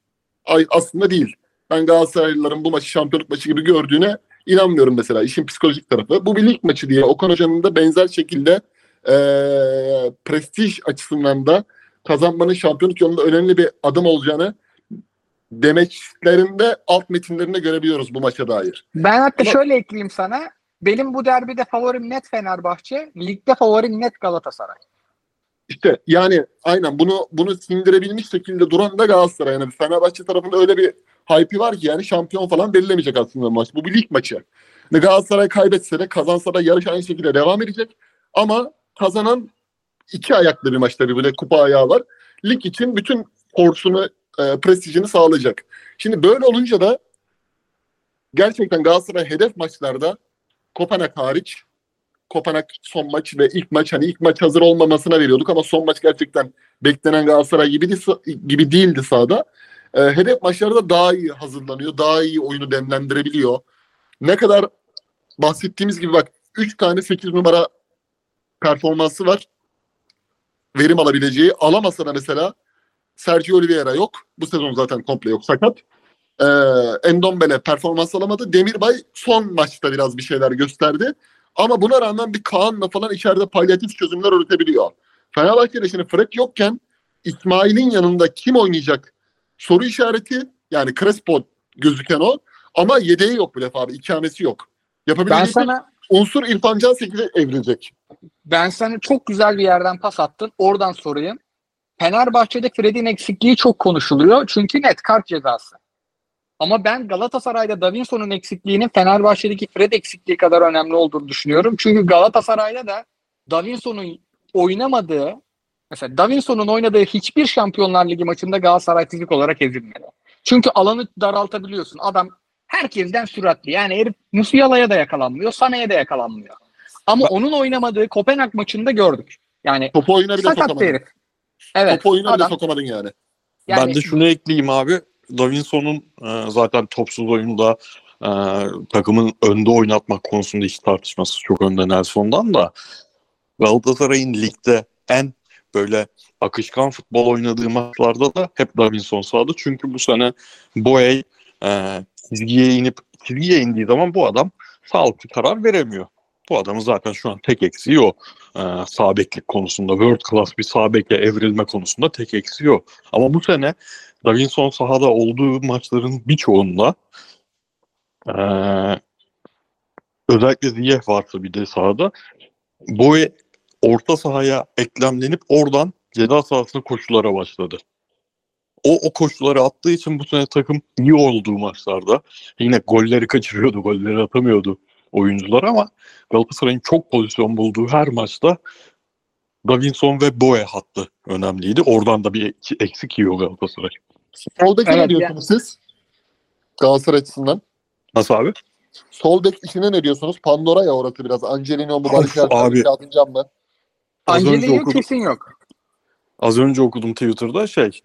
Ay, aslında değil. Ben Galatasaraylıların bu maçı şampiyonluk maçı gibi gördüğüne inanmıyorum mesela. İşin psikolojik tarafı. Bu bir lig maçı diye Okan Hoca'nın da benzer şekilde eee, prestij açısından da kazanmanın şampiyonluk yolunda önemli bir adım olacağını demeçlerinde alt metinlerinde görebiliyoruz bu maça dair. Ben hatta Ama- şöyle ekleyeyim sana. Benim bu derbide favorim net Fenerbahçe. Ligde favorim net Galatasaray. İşte yani aynen bunu bunu sindirebilmiş şekilde duran da Galatasaray. Yani Fenerbahçe tarafında öyle bir hype'i var ki yani şampiyon falan belirlemeyecek aslında maç. Bu bir lig maçı. Yani Galatasaray kaybetse de kazansa da yarış aynı şekilde devam edecek. Ama kazanan iki ayaklı bir maçta bir böyle kupa ayağı var. Lig için bütün forsunu, e, prestijini sağlayacak. Şimdi böyle olunca da gerçekten Galatasaray hedef maçlarda Kopenhag hariç Kopenhag son maç ve ilk maç hani ilk maç hazır olmamasına veriyorduk ama son maç gerçekten beklenen Galatasaray gibi, gibi değildi sahada. E, hedef maçlarda daha iyi hazırlanıyor. Daha iyi oyunu demlendirebiliyor. Ne kadar bahsettiğimiz gibi bak 3 tane 8 numara performansı var. Verim alabileceği. Alamasa da mesela Sergio Oliveira yok. Bu sezon zaten komple yok sakat. Ee, Endombele performans alamadı. Demirbay son maçta biraz bir şeyler gösterdi. Ama buna rağmen bir Kaan'la falan içeride palyatif çözümler üretebiliyor. Fenerbahçe'de şimdi Fred yokken İsmail'in yanında kim oynayacak soru işareti yani Crespo gözüken o ama yedeği yok bu defa abi ikamesi yok. Ben Yapabileceği sana unsur İrfan Can 8'e evrilecek. ben sana çok güzel bir yerden pas attın. Oradan sorayım. Fenerbahçe'de Fred'in eksikliği çok konuşuluyor. Çünkü net kart cezası. Ama ben Galatasaray'da Davinson'un eksikliğinin Fenerbahçe'deki Fred eksikliği kadar önemli olduğunu düşünüyorum. Çünkü Galatasaray'da da Davinson'un oynamadığı mesela Davinson'un oynadığı hiçbir Şampiyonlar Ligi maçında Galatasaray fizik olarak ezilmedi. Çünkü alanı daraltabiliyorsun. Adam herkesten süratli. Yani herif Musiala'ya da yakalanmıyor, Sané'ye de yakalanmıyor. Ama onun oynamadığı Kopenhag maçında gördük. Yani Topu oyuna bile sokamadın. herif. Evet. Topu oyuna bile adam, sokamadın yani. yani ben de şunu ekleyeyim abi. Davinson'un e, zaten topsuz oyunda e, takımın önde oynatmak konusunda hiç tartışması çok önde Nelson'dan da Galatasaray'ın ligde en böyle akışkan futbol oynadığı maçlarda da hep Davinson sağladı. Çünkü bu sene Boey e, çizgiye inip çizgiye indiği zaman bu adam sağlıklı karar veremiyor. Bu adamın zaten şu an tek eksiği o. E, sağ konusunda, world class bir sağ evrilme konusunda tek eksiği o. Ama bu sene Davinson sahada olduğu maçların birçoğunda eee özellikle Ziyeh varsa bir de sahada Boye orta sahaya eklemlenip oradan ceza sahasına koşulara başladı. O, o koşuları attığı için bu sene takım iyi olduğu maçlarda yine golleri kaçırıyordu, golleri atamıyordu oyuncular ama Galatasaray'ın çok pozisyon bulduğu her maçta Davinson ve Boye hattı önemliydi. Oradan da bir eksik yiyor Galatasaray. Sol bek Evet, ne diyorsunuz siz? Galatasaray açısından. Nasıl abi? Sol bek işine ne diyorsunuz? Pandora ya orası biraz. Angelino mu? Of, Barış Alper abi. Atacağım mı? Az önce Angelino okudum. kesin yok. Az önce okudum Twitter'da şey.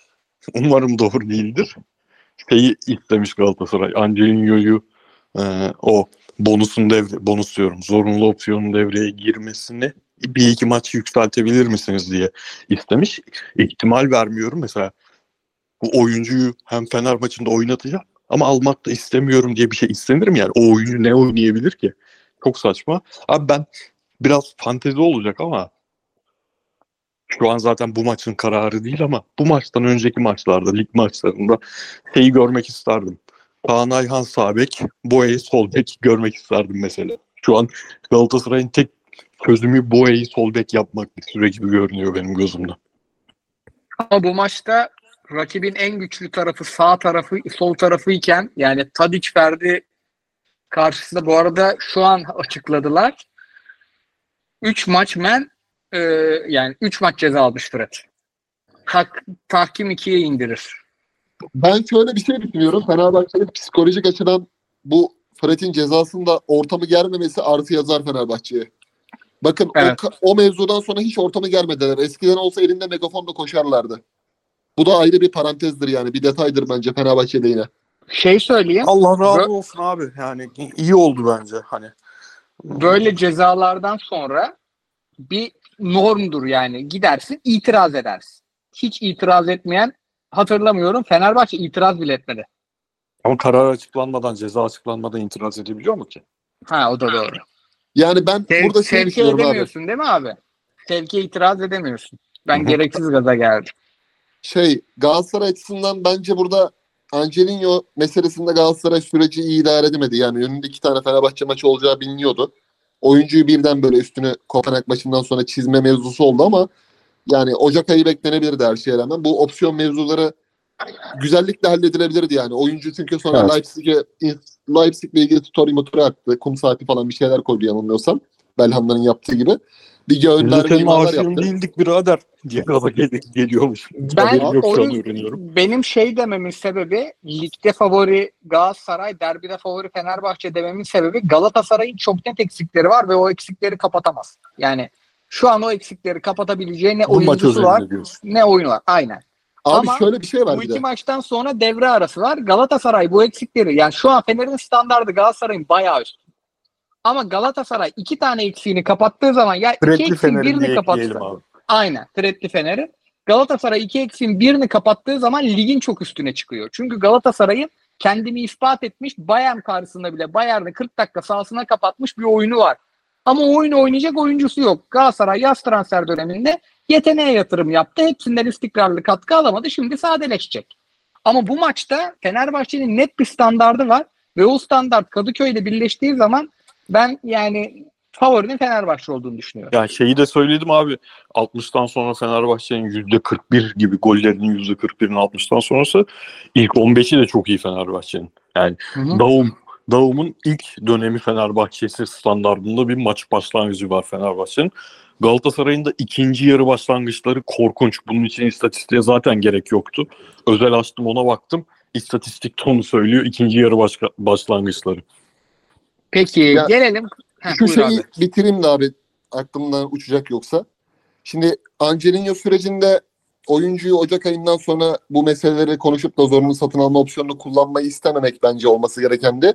Umarım doğru değildir. Şeyi istemiş Galatasaray. Angelino'yu e, o bonusun devre, bonus diyorum. Zorunlu opsiyonun devreye girmesini bir iki maç yükseltebilir misiniz diye istemiş. İhtimal vermiyorum. Mesela bu oyuncuyu hem Fener maçında oynatacağım ama almak da istemiyorum diye bir şey istenir mi yani? O oyuncu ne oynayabilir ki? Çok saçma. Abi ben biraz fantezi olacak ama şu an zaten bu maçın kararı değil ama bu maçtan önceki maçlarda, lig maçlarında şeyi görmek isterdim. Kaan Ayhan sağ bek, Boya'yı sol bek görmek isterdim mesela. Şu an Galatasaray'ın tek çözümü Boya'yı sol bek yapmak bir süre gibi görünüyor benim gözümde. Ama bu maçta rakibin en güçlü tarafı sağ tarafı sol tarafı iken yani Tadic Ferdi karşısında bu arada şu an açıkladılar. 3 maç men e, yani 3 maç ceza almış Fred. Tak, tahkim 2'ye indirir. Ben şöyle bir şey düşünüyorum. Fenerbahçe'nin psikolojik açıdan bu Fred'in cezasında ortamı germemesi artı yazar Fenerbahçe'ye. Bakın Evet. o, o mevzudan sonra hiç ortamı germediler. Eskiden olsa elinde megafonla koşarlardı. Bu da ayrı bir parantezdir yani. Bir detaydır bence Fenerbahçe'de yine. Şey söyleyeyim. Allah razı olsun abi. Yani iyi oldu bence hani. Böyle cezalardan sonra bir normdur yani. Gidersin itiraz edersin. Hiç itiraz etmeyen hatırlamıyorum. Fenerbahçe itiraz bile etmedi. Ama karar açıklanmadan, ceza açıklanmadan itiraz edebiliyor mu ki? Ha o da doğru. Yani ben Sev, burada şey sevki düşünüyorum abi. edemiyorsun değil mi abi? Sevkiye itiraz edemiyorsun. Ben gereksiz gaza geldim. Şey Galatasaray açısından bence burada Angelino meselesinde Galatasaray süreci iyi idare edemedi. Yani önünde iki tane Fenerbahçe maçı olacağı biliniyordu. Oyuncuyu birden böyle üstüne Kopenhag maçından sonra çizme mevzusu oldu ama yani Ocak ayı beklenebilirdi her şeye rağmen. Bu opsiyon mevzuları güzellikle halledilebilirdi yani. Oyuncu çünkü sonra Evet. Leipzig'e Leipzig'le ilgili story motoru attı. Kum saati falan bir şeyler koydu yanılmıyorsam. Belhanda'nın yaptığı gibi. Bir Biz de gönderme imalar yaptı. değildik birader diye gaza gel- geliyormuş. Ben Haberim yok şu an onu- öğreniyorum. Benim şey dememin sebebi ligde favori Galatasaray, derbide favori Fenerbahçe dememin sebebi Galatasaray'ın çok net eksikleri var ve o eksikleri kapatamaz. Yani şu an o eksikleri kapatabileceği ne Bu oyuncusu var diyorsun. ne oyunu var. Aynen. Abi Ama şöyle bir şey var Bu bir iki de. maçtan sonra devre arası var. Galatasaray bu eksikleri yani şu an Fener'in standardı Galatasaray'ın bayağı üstü. Ama Galatasaray iki tane eksiğini kapattığı zaman ya iki Fredli eksiğin Fener'in birini kapatsa. Aynen. Fredli Fener'i. Galatasaray iki eksiğin birini kapattığı zaman ligin çok üstüne çıkıyor. Çünkü Galatasaray'ın kendini ispat etmiş Bayern karşısında bile Bayern'i 40 dakika sahasına kapatmış bir oyunu var. Ama o oyunu oynayacak oyuncusu yok. Galatasaray yaz transfer döneminde yeteneğe yatırım yaptı. Hepsinden istikrarlı katkı alamadı. Şimdi sadeleşecek. Ama bu maçta Fenerbahçe'nin net bir standardı var ve o standart Kadıköy'de birleştiği zaman ben yani favorinin Fenerbahçe olduğunu düşünüyorum. Ya şeyi de söyledim abi. 60'tan sonra Fenerbahçe'nin %41 gibi gollerinin %41'in 60'tan sonrası ilk 15'i de çok iyi Fenerbahçe'nin. Yani Hı hı. Davum Davum'un ilk dönemi Fenerbahçe'si standartında bir maç başlangıcı var Fenerbahçe'nin. Galatasaray'ın da ikinci yarı başlangıçları korkunç. Bunun için istatistiğe zaten gerek yoktu. Özel açtım ona baktım. İstatistik tonu söylüyor ikinci yarı başka, başlangıçları. Peki Ya, gelelim. Heh, Şu şeyi abi. bitireyim de abi aklımdan uçacak yoksa. Şimdi Angelino sürecinde oyuncuyu Ocak ayından sonra bu meseleleri konuşup da zorunlu satın alma opsiyonunu kullanmayı istememek bence olması gerekendi.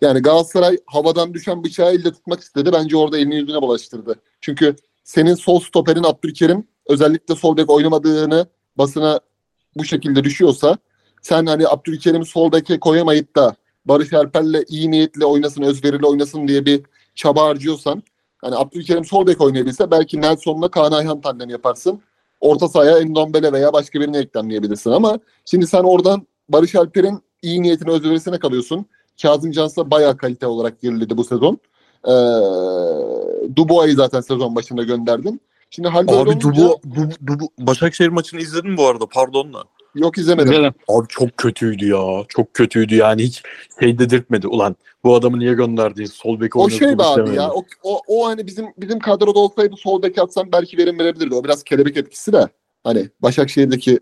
Yani Galatasaray havadan düşen bıçağı elde tutmak istedi. Bence orada elini yüzüne bulaştırdı. Çünkü senin sol stoperin Abdülkerim özellikle sol bek oynamadığını basına bu şekilde düşüyorsa sen hani Abdülkerim'i sol beke koyamayıp da Barış Alper'le iyi niyetle oynasın, özverili oynasın diye bir çaba harcıyorsan hani Abdülkerim sol bek oynayabilse belki Nelson'la Kaan Ayhan tandem yaparsın. Orta sahaya Endombele veya başka birini eklemleyebilirsin ama şimdi sen oradan Barış Alper'in iyi niyetine özverisine kalıyorsun. Kazım Cans'a bayağı kalite olarak geriledi bu sezon. Ee, Dubois'ı zaten sezon başında gönderdin. Şimdi Abi olunca- Dubu, Dubu, Dubu, Başakşehir maçını izledin mi bu arada? Pardon da. Yok izlemedim. Güzel. Abi çok kötüydü ya. Çok kötüydü yani hiç şey dedirtmedi. Ulan bu adamı niye gönderdin? Sol bek O şey be abi ya. O, o, o hani bizim bizim kadroda olsaydı sol bek atsam belki verim verebilirdi. O biraz kelebek etkisi de. Hani Başakşehir'deki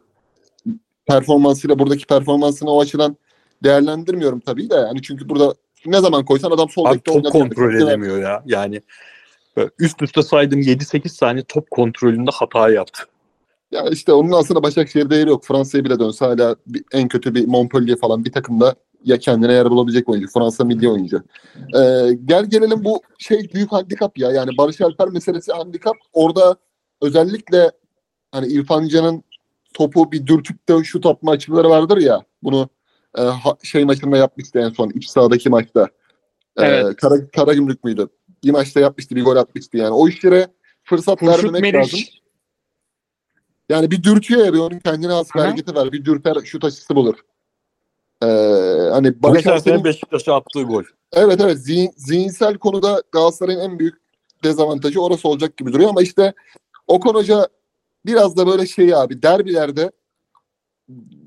performansıyla buradaki performansını o açıdan değerlendirmiyorum tabii de. Yani çünkü burada ne zaman koysan adam sol bekte top oynadı. kontrol edemiyor ya. Yani üst üste saydım 7-8 saniye top kontrolünde hata yaptı. Ya işte onun aslında Başakşehir değeri yok. Fransa'ya bile dönse hala bir- en kötü bir Montpellier falan bir takımda ya kendine yer bulabilecek oyuncu. Fransa milli oyuncu. Ee, gel gelelim bu şey büyük handikap ya. Yani Barış Alper meselesi handikap. Orada özellikle hani İrfan Can'ın topu bir dürtüp de şut atma açıları vardır ya. Bunu e, ha- şey maçında yapmıştı en son iç sahadaki maçta. Ee, Evet. Kara, Karagümrük müydü? Bir maçta yapmıştı bir gol atmıştı yani. O işlere fırsat Kurşut vermemek lazım. Yani bir dürtüyor ya bir onun kendine has bir hareketi var. Bir dürter şut açısı bulur. Ee, hani Geçen sene Beşiktaş'a attığı gol. evet evet zihin- zihinsel konuda Galatasaray'ın en büyük dezavantajı orası olacak gibi duruyor ama işte Okan Hoca biraz da böyle şey abi derbilerde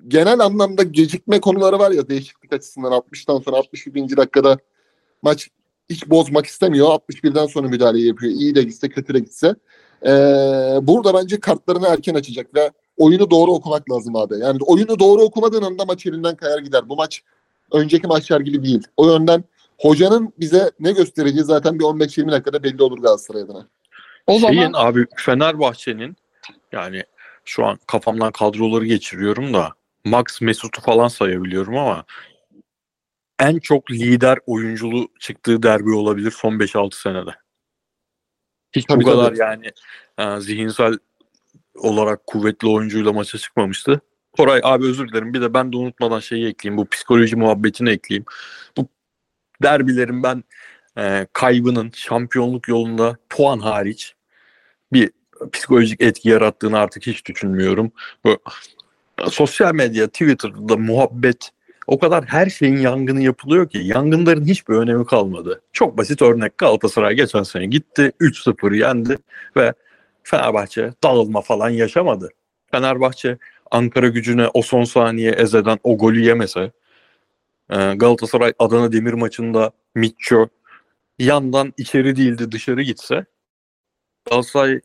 genel anlamda gecikme konuları var ya değişiklik açısından 60'tan sonra 61. dakikada maç hiç bozmak istemiyor. 61'den sonra müdahale yapıyor. İyi de gitse kötü de gitse. Ee, burada bence kartlarını erken açacak ve oyunu doğru okumak lazım abi. Yani oyunu doğru okumadığın anda maç elinden kayar gider. Bu maç önceki maçlar gibi değil. O yönden hocanın bize ne göstereceği zaten bir 15-20 dakikada belli olur Galatasaray adına. O Şeyin zaman abi Fenerbahçe'nin yani şu an kafamdan kadroları geçiriyorum da Max Mesut'u falan sayabiliyorum ama en çok lider oyunculu çıktığı derbi olabilir son 5-6 senede. Hiç Tabii, bu kadar tabii. yani e, zihinsel olarak kuvvetli oyuncuyla maça çıkmamıştı. Koray abi özür dilerim. Bir de ben de unutmadan şeyi ekleyeyim. Bu psikoloji muhabbetini ekleyeyim. Bu derbilerin ben e, kaybının şampiyonluk yolunda puan hariç bir psikolojik etki yarattığını artık hiç düşünmüyorum. Bu, sosyal medya, Twitter'da muhabbet o kadar her şeyin yangını yapılıyor ki yangınların hiçbir önemi kalmadı. Çok basit örnek Galatasaray geçen sene gitti 3-0 yendi ve Fenerbahçe dağılma falan yaşamadı. Fenerbahçe Ankara gücüne o son saniye ezeden o golü yemese e, Galatasaray Adana Demir maçında Mitcho yandan içeri değildi dışarı gitse Galatasaray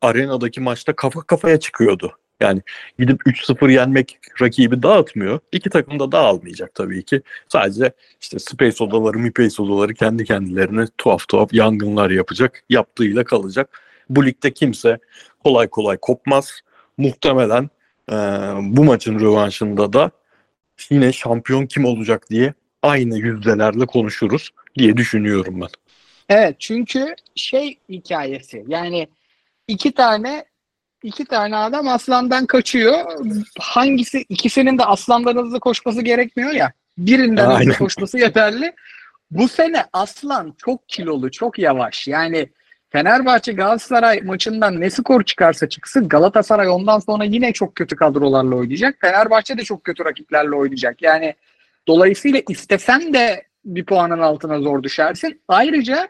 arenadaki maçta kafa kafaya çıkıyordu. Yani gidip 3-0 yenmek rakibi dağıtmıyor. İki takım da dağılmayacak tabii ki. Sadece işte space odaları, mipace odaları kendi kendilerine tuhaf tuhaf yangınlar yapacak. Yaptığıyla kalacak. Bu ligde kimse kolay kolay kopmaz. Muhtemelen e, bu maçın rövanşında da yine şampiyon kim olacak diye aynı yüzdelerle konuşuruz diye düşünüyorum ben. Evet çünkü şey hikayesi yani iki tane iki tane adam aslandan kaçıyor. Hangisi ikisinin de aslandan hızlı koşması gerekmiyor ya. Birinden Aynen. hızlı koşması yeterli. Bu sene aslan çok kilolu, çok yavaş. Yani Fenerbahçe Galatasaray maçından ne skor çıkarsa çıksın Galatasaray ondan sonra yine çok kötü kadrolarla oynayacak. Fenerbahçe de çok kötü rakiplerle oynayacak. Yani dolayısıyla istesen de bir puanın altına zor düşersin. Ayrıca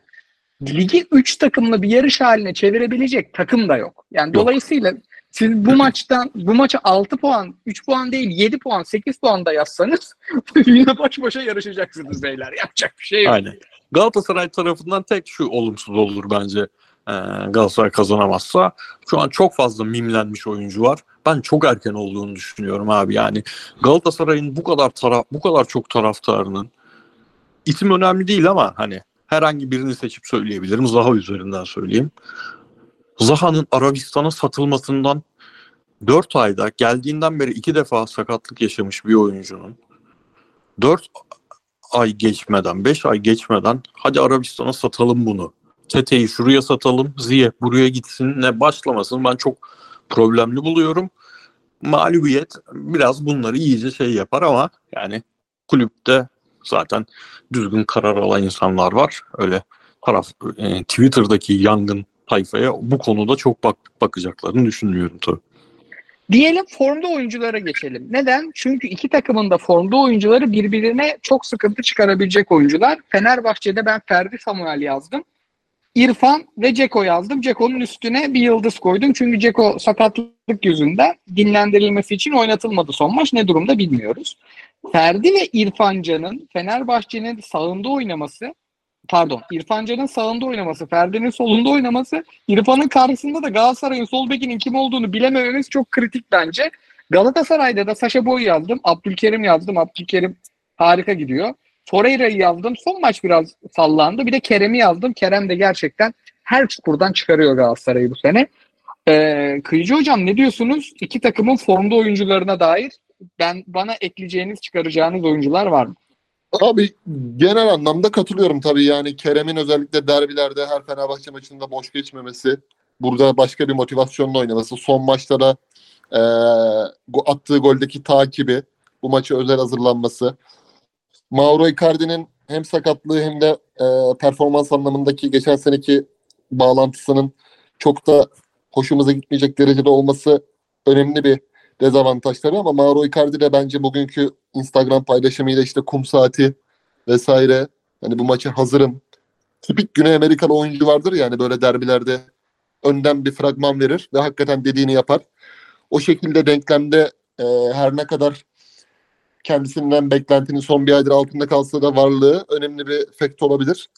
ligi 3 takımlı bir yarış haline çevirebilecek takım da yok. Yani Yok. dolayısıyla siz bu maçtan bu maça 6 puan, 3 puan değil 7 puan, 8 puan da yazsanız yine baş başa yarışacaksınız beyler. Yapacak bir şey yok. Aynen. Galatasaray tarafından tek şu olumsuz olur bence. Ee, Galatasaray kazanamazsa. Şu an çok fazla mimlenmiş oyuncu var. Ben çok erken olduğunu düşünüyorum abi. Yani Galatasaray'ın bu kadar taraf bu kadar çok taraftarının isim önemli değil ama hani herhangi birini seçip söyleyebilirim. Zaha üzerinden söyleyeyim. Zaha'nın Arabistan'a satılmasından 4 ayda geldiğinden beri iki defa sakatlık yaşamış bir oyuncunun 4 ay geçmeden, 5 ay geçmeden hadi Arabistan'a satalım bunu. Tete'yi şuraya satalım, Ziyeh buraya gitsin ne başlamasın ben çok problemli buluyorum. Mağlubiyet biraz bunları iyice şey yapar ama yani kulüpte zaten düzgün karar alan insanlar var. Öyle taraf e, Twitter'daki yangın tayfaya bu konuda çok bak bakacaklarını düşünmüyorum tabii. Diyelim formda oyunculara geçelim. Neden? Çünkü iki takımın da formda oyuncuları birbirine çok sıkıntı çıkarabilecek oyuncular. Fenerbahçe'de ben Ferdi Samuel yazdım. İrfan ve Ceko yazdım. Ceko'nun üstüne bir yıldız koydum. Çünkü Ceko sakatlık yüzünden dinlendirilmesi için oynatılmadı son maç. Ne durumda bilmiyoruz. Ferdi ve İrfan Can'ın Fenerbahçe'nin sağında oynaması pardon İrfan Can'ın sağında oynaması, Ferdi'nin solunda oynaması, İrfan'ın karşısında da Galatasaray'ın sol bekinin kim olduğunu bilemememiz çok kritik bence. Galatasaray'da da Saşa Boy yazdım, Abdülkerim yazdım. Abdülkerim harika gidiyor. Torreira'yı yazdım. Son maç biraz sallandı. Bir de Kerem'i yazdım. Kerem de gerçekten her çukurdan çıkarıyor Galatasaray'ı bu sene. Ee, Kıyıcı Hocam ne diyorsunuz? İki takımın formda oyuncularına dair ben bana ekleyeceğiniz, çıkaracağınız oyuncular var mı? Abi genel anlamda katılıyorum tabii yani Kerem'in özellikle derbilerde her Fenerbahçe maçında boş geçmemesi, burada başka bir motivasyonla oynaması, son eee, go- attığı goldeki takibi, bu maçı özel hazırlanması. Mauro Icardi'nin hem sakatlığı hem de eee, performans anlamındaki geçen seneki bağlantısının çok da hoşumuza gitmeyecek derecede olması önemli bir dezavantaj tabii ama Mauro Icardi de bence bugünkü Instagram paylaşımıyla işte kum saati vesaire hani bu maça hazırım. Tipik Güney Amerikalı oyuncu vardır yani böyle derbilerde önden bir fragman verir ve hakikaten dediğini yapar. O şekilde denklemde e, her ne kadar kendisinden beklentinin son bir aydır altında kalsa da varlığı önemli bir faktör olabilir.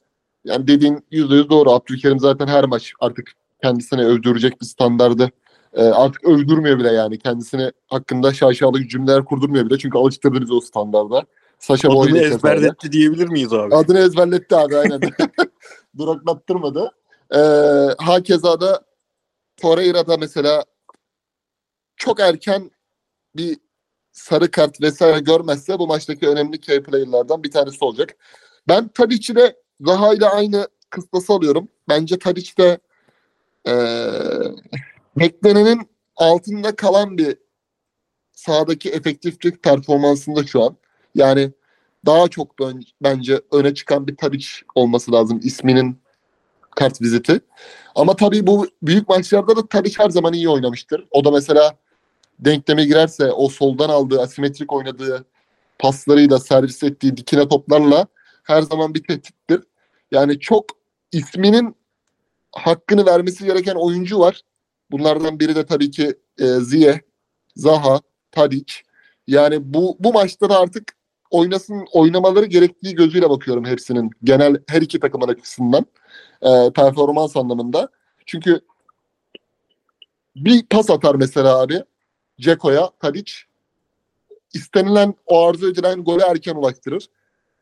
Yani dediğin yüzde yüz doğru. Abdülkerim zaten her maç artık kendisine övdürecek bir standardı e, artık övdürmüyor bile yani. Kendisine hakkında şaşalı cümleler kurdurmuyor bile. Çünkü alıştırdı bizi o standarda. Saşa Adını ezberletti diyebilir miyiz abi? Adını ezberletti abi aynen. Duraklattırmadı. Ee, hakeza da Torreira'da mesela çok erken bir sarı kart vesaire görmezse bu maçtaki önemli key player'lardan bir tanesi olacak. Ben Tadic'i de Zaha ile aynı kıstası alıyorum. Bence Tadic de ee, beklenenin altında kalan bir sahadaki efektiflik performansında şu an. Yani daha çok bön- bence öne çıkan bir Tadic olması lazım isminin kart viziti. Ama tabii bu büyük maçlarda da Tadic her zaman iyi oynamıştır. O da mesela denkleme girerse o soldan aldığı asimetrik oynadığı paslarıyla servis ettiği dikine toplarla her zaman bir tehdittir. Yani çok isminin hakkını vermesi gereken oyuncu var. Bunlardan biri de tabii ki e, Ziyeh, Zaha, Tadic. Yani bu bu maçta da artık oynasın oynamaları gerektiği gözüyle bakıyorum hepsinin. Genel her iki takımın açısından e, performans anlamında. Çünkü bir pas atar mesela abi Ceko'ya Tadic istenilen o arzu edilen golü erken ulaştırır.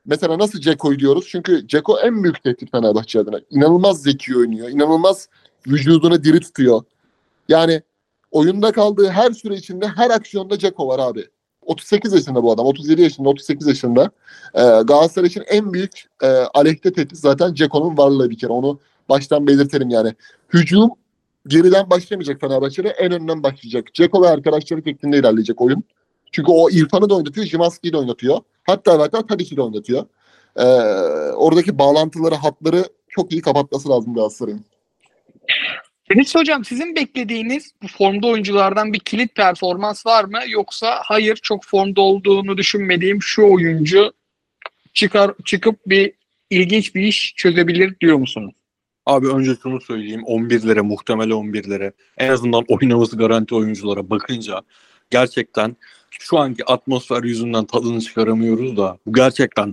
Mesela nasıl Ceko'yu diyoruz? Çünkü Ceko en büyük tehdit Fenerbahçe adına. İnanılmaz zeki oynuyor. İnanılmaz vücudunu diri tutuyor. Yani oyunda kaldığı her süre içinde her aksiyonda Ceko var abi. 38 yaşında bu adam. 37 yaşında, 38 yaşında. Ee, Galatasaray için en büyük e, aleyhte tehdit zaten Ceko'nun varlığı bir kere. Onu baştan belirtelim yani. Hücum geriden başlamayacak Fenerbahçe'de. En önden başlayacak. Ceko ve arkadaşları şeklinde ilerleyecek oyun. Çünkü o İrfan'ı da oynatıyor, Jimaski'yi de oynatıyor. Hatta hatta Tadic'i de oynatıyor. Ee, oradaki bağlantıları, hatları çok iyi kapatması lazım Galatasaray'ın. Deniz Hocam sizin beklediğiniz bu formda oyunculardan bir kilit performans var mı? Yoksa hayır çok formda olduğunu düşünmediğim şu oyuncu çıkar çıkıp bir ilginç bir iş çözebilir diyor musunuz? Abi önce şunu söyleyeyim 11'lere muhtemel 11'lere en azından oynaması garanti oyunculara bakınca gerçekten şu anki atmosfer yüzünden tadını çıkaramıyoruz da bu gerçekten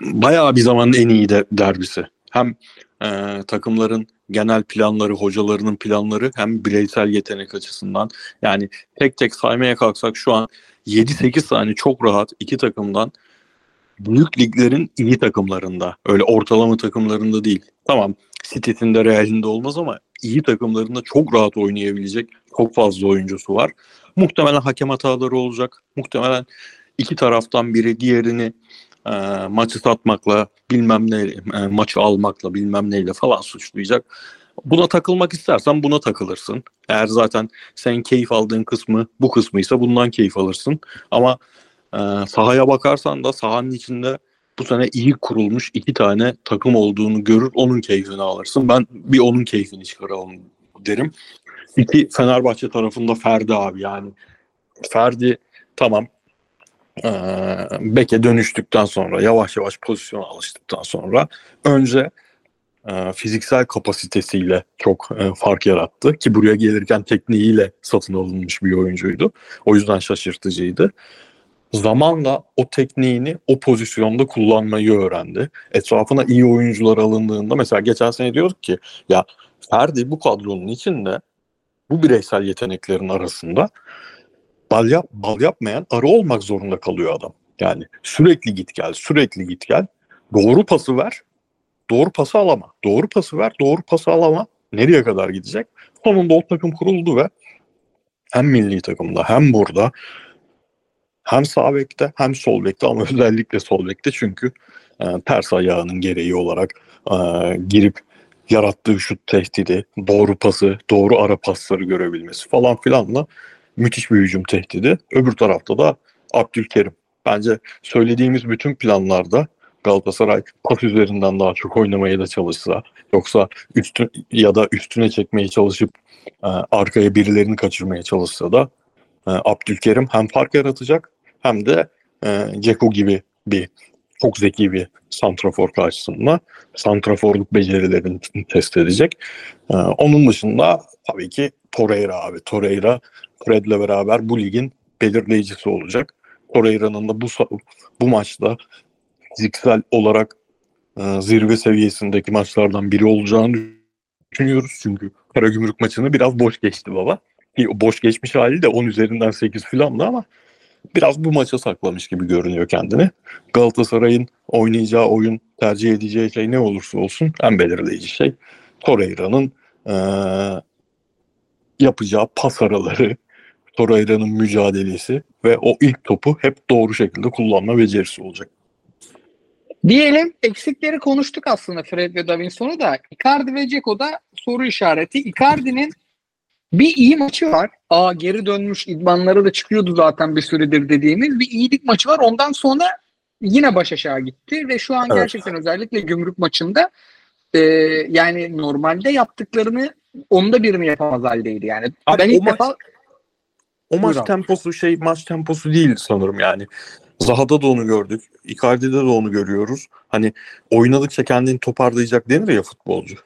bayağı bir zamanın en iyi de derbisi. Hem e, takımların genel planları, hocalarının planları hem bireysel yetenek açısından. Yani tek tek saymaya kalksak şu an 7-8 tane çok rahat iki takımdan büyük liglerin iyi takımlarında. Öyle ortalama takımlarında değil. Tamam City'sinde Real'inde olmaz ama iyi takımlarında çok rahat oynayabilecek çok fazla oyuncusu var. Muhtemelen hakem hataları olacak. Muhtemelen iki taraftan biri diğerini e, maçı satmakla bilmem ne e, maçı almakla bilmem neyle falan suçlayacak. Buna takılmak istersen buna takılırsın. Eğer zaten sen keyif aldığın kısmı bu kısmıysa bundan keyif alırsın. Ama e, sahaya bakarsan da sahanın içinde bu sene iyi kurulmuş iki tane takım olduğunu görür onun keyfini alırsın. Ben bir onun keyfini çıkaralım derim. İki Fenerbahçe tarafında Ferdi abi yani. Ferdi tamam e, beke dönüştükten sonra yavaş yavaş pozisyona alıştıktan sonra önce e, fiziksel kapasitesiyle çok e, fark yarattı ki buraya gelirken tekniğiyle satın alınmış bir oyuncuydu. O yüzden şaşırtıcıydı. Zamanla o tekniğini o pozisyonda kullanmayı öğrendi. Etrafına iyi oyuncular alındığında mesela geçen sene diyorduk ki ya Ferdi bu kadronun içinde bu bireysel yeteneklerin arasında bal, yap, bal yapmayan arı olmak zorunda kalıyor adam. Yani sürekli git gel, sürekli git gel. Doğru pası ver, doğru pası alama. Doğru pası ver, doğru pası alama. Nereye kadar gidecek? Sonunda o takım kuruldu ve hem milli takımda hem burada hem sağ bekte hem sol bekte ama özellikle sol bekte çünkü e, ters ayağının gereği olarak e, girip yarattığı şut tehdidi, doğru pası, doğru ara pasları görebilmesi falan filanla müthiş bir hücum tehdidi. Öbür tarafta da Abdülkerim. Bence söylediğimiz bütün planlarda Galatasaray pas üzerinden daha çok oynamaya da çalışsa yoksa üstün ya da üstüne çekmeye çalışıp e, arkaya birilerini kaçırmaya çalışsa da e, Abdülkerim hem fark yaratacak hem de e, Ceko gibi bir çok zeki bir santrafor karşısında santraforluk becerilerini test edecek. E, onun dışında tabii ki Torreira abi. Torreira Fred'le beraber bu ligin belirleyicisi olacak. Torreira'nın da bu bu maçta fiziksel olarak e, zirve seviyesindeki maçlardan biri olacağını düşünüyoruz. Çünkü Karagümrük maçını biraz boş geçti baba. Boş geçmiş hali de 10 üzerinden 8 filandı ama biraz bu maça saklamış gibi görünüyor kendini. Galatasaray'ın oynayacağı oyun, tercih edeceği şey ne olursa olsun en belirleyici şey Torreira'nın e, yapacağı pas araları, Torreira'nın mücadelesi ve o ilk topu hep doğru şekilde kullanma becerisi olacak. Diyelim eksikleri konuştuk aslında Fred ve Davinson'u da. Icardi ve Ceko'da soru işareti. Icardi'nin bir iyi maçı var. Aa geri dönmüş idmanları da çıkıyordu zaten bir süredir dediğimiz bir iyilik maçı var. Ondan sonra yine baş aşağı gitti ve şu an evet. gerçekten özellikle gümrük maçında e, yani normalde yaptıklarını onda birini yapamaz haldeydi yani. Abi, ben ilk o defa maç, o maç temposu şey maç temposu değil sanırım yani. Zaha'da da onu gördük. Icardi'de de onu görüyoruz. Hani oynadıkça kendini toparlayacak denir ya futbolcu.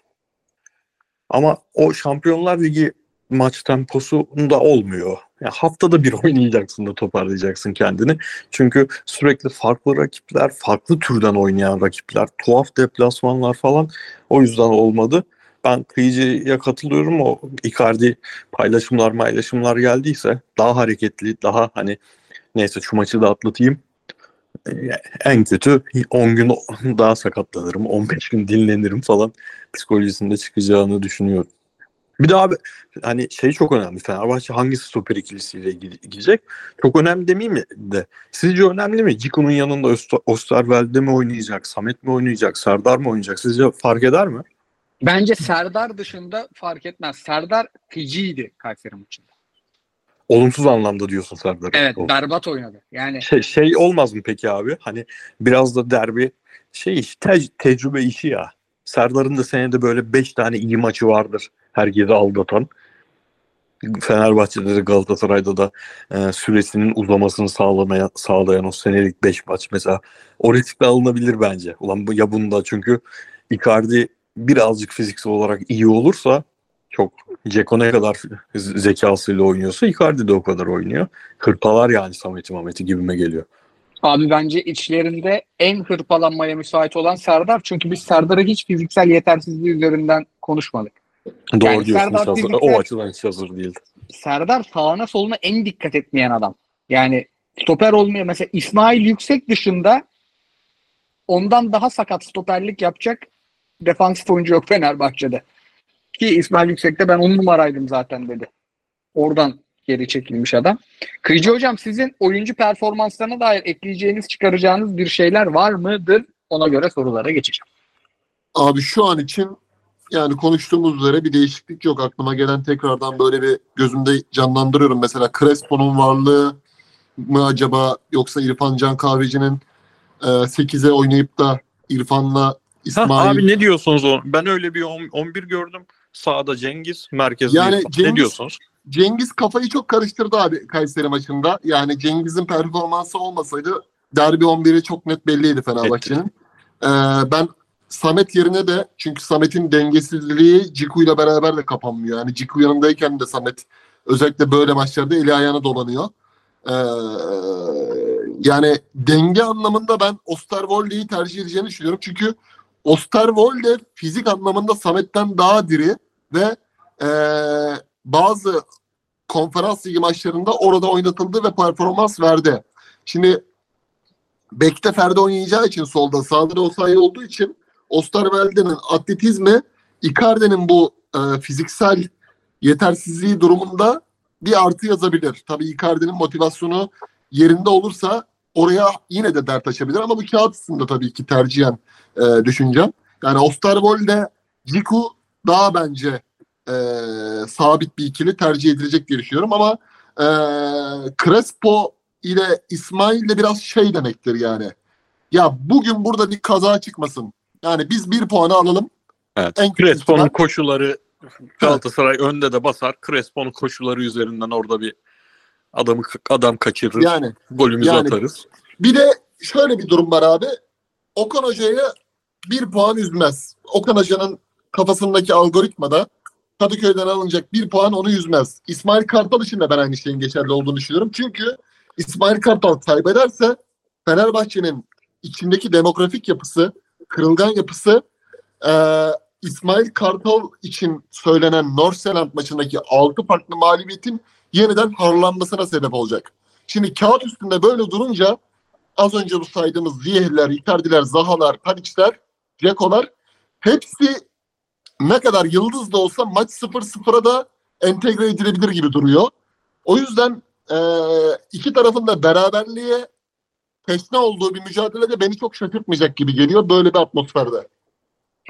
Ama o Şampiyonlar Ligi maç temposunda olmuyor. Yani haftada bir oynayacaksın da toparlayacaksın kendini. Çünkü sürekli farklı rakipler, farklı türden oynayan rakipler, tuhaf deplasmanlar falan o yüzden olmadı. Ben kıyıcıya katılıyorum. O Icardi paylaşımlar paylaşımlar geldiyse daha hareketli, daha hani neyse şu maçı da atlatayım. Ee, En kötü 10 gün daha sakatlanırım, 15 gün dinlenirim falan psikolojisinde çıkacağını düşünüyorum. Bir abi hani şey çok önemli. Fenerbahçe hangi stoper ikilisiyle gide- gidecek? Çok önemli demeyeyim de. Sizce önemli mi? Ciku'nun yanında Osterwelde mi oynayacak? Samet mi oynayacak? Serdar mı oynayacak? Sizce fark eder mi? Bence Serdar dışında fark etmez. Serdar feciydi Kayseri maçında. Olumsuz anlamda diyorsun Serdar. Evet O- berbat oynadı. Yani Şey, şey olmaz mı peki abi? Hani biraz da derbi şey iş, te- tecrübe işi ya. Serdar'ın da senede böyle 5 tane iyi maçı vardır. Herkesi aldatan. Fenerbahçe'de de Galatasaray'da da e, süresinin uzamasını sağlamaya sağlayan o senelik 5 maç mesela o riskle alınabilir bence. Ulan bu ya bunda çünkü Icardi birazcık fiziksel olarak iyi olursa çok Ceko ne kadar zekasıyla oynuyorsa Icardi de o kadar oynuyor. Hırpalar yani Samet'i Mamet'i gibime geliyor. abi bence içlerinde en hırpalanmaya müsait olan Serdar. Çünkü biz Serdar'ı hiç fiziksel yetersizliği üzerinden konuşmadık. Doğru Yani diyorsun. Serdar fiziksel- O açıdan hiç hazır değil. Serdar sağına soluna en dikkat etmeyen adam. Yani stoper olmaya mesela İsmail Yüksek dışında ondan daha sakat stoperlik yapacak defansif oyuncu yok Fenerbahçe'de. Ki İsmail Yüksek'te ben on numaraydım zaten dedi. Oradan geri çekilmiş adam. Kıyıcı hocam sizin oyuncu performanslarına dair ekleyeceğiniz, çıkaracağınız bir şeyler var mıdır? Ona göre sorulara geçeceğim. Abi şu an için yani konuştuğumuz üzere bir değişiklik yok. Aklıma gelen tekrardan böyle bir gözümde canlandırıyorum. Mesela Crespo'nun varlığı mı acaba yoksa İrfan Can Kahveci'nin e, 8'e oynayıp da İrfan'la Ha, İsmail abi ne diyorsunuz o? Ben öyle bir on- 11 gördüm. Sağda Cengiz, merkezde Yani. Cengiz- Ne diyorsunuz? Cengiz kafayı çok karıştırdı abi Kayseri maçında. Yani Cengiz'in performansı olmasaydı derbi 11'i çok net belliydi Fenerbahçe'nin. Ee, ben Samet yerine de çünkü Samet'in dengesizliği Ciku ile beraber de kapanmıyor. Yani Ciku yanındayken de Samet özellikle böyle maçlarda eli ayağına dolanıyor. Ee, yani denge anlamında ben Osterwolde'yi tercih edeceğini düşünüyorum. Çünkü Osterwolde fizik anlamında Samet'ten daha diri ve ee, bazı konferans ligi maçlarında orada oynatıldı ve performans verdi. Şimdi Bek'te Ferdi oynayacağı için solda sağda da Osayi olduğu için Osterwelde'nin atletizmi Icardi'nin bu e, fiziksel yetersizliği durumunda bir artı yazabilir. Tabii Icardi'nin motivasyonu yerinde olursa oraya yine de dert açabilir ama bu kağıt üstünde tabii ki tercihen e, düşüneceğim. Yani Osterwolde, Ciku daha bence e, sabit bir ikili tercih edilecek diye düşünüyorum ama e, Crespo ile İsmail de biraz şey demektir yani. Ya bugün burada bir kaza çıkmasın. Yani biz bir puanı alalım. Evet. En Crespo'nun ihtimal- koşuları Galatasaray önde de basar. Crespo'nun koşuları üzerinden orada bir adamı adam kaçırır. Yani golümüzü yani- atarız. bir de şöyle bir durum var abi. Okan Hoca'yı bir puan üzmez. Okan Hoca'nın kafasındaki algoritmada Kadıköy'den alınacak bir puan onu üzmez. İsmail Kartal için de ben aynı şeyin geçerli olduğunu düşünüyorum. Çünkü İsmail Kartal kaybederse Fenerbahçe'nin içindeki demografik yapısı, kırılgan yapısı eee, İsmail Kartal için söylenen Norseland maçındaki 6 farklı mağlubiyetin yeniden harlanmasına sebep olacak. Şimdi kağıt üstünde böyle durunca az önce bu saydığımız Ziyehliler, Icardi'ler, Zahalar, Tadic'ler, Ceko'lar hepsi ne kadar yıldız da olsa maç 0-0'a da entegre edilebilir gibi duruyor. O yüzden eee, iki tarafın da beraberliğe teşne olduğu bir mücadelede beni çok şaşırtmayacak gibi geliyor böyle bir atmosferde.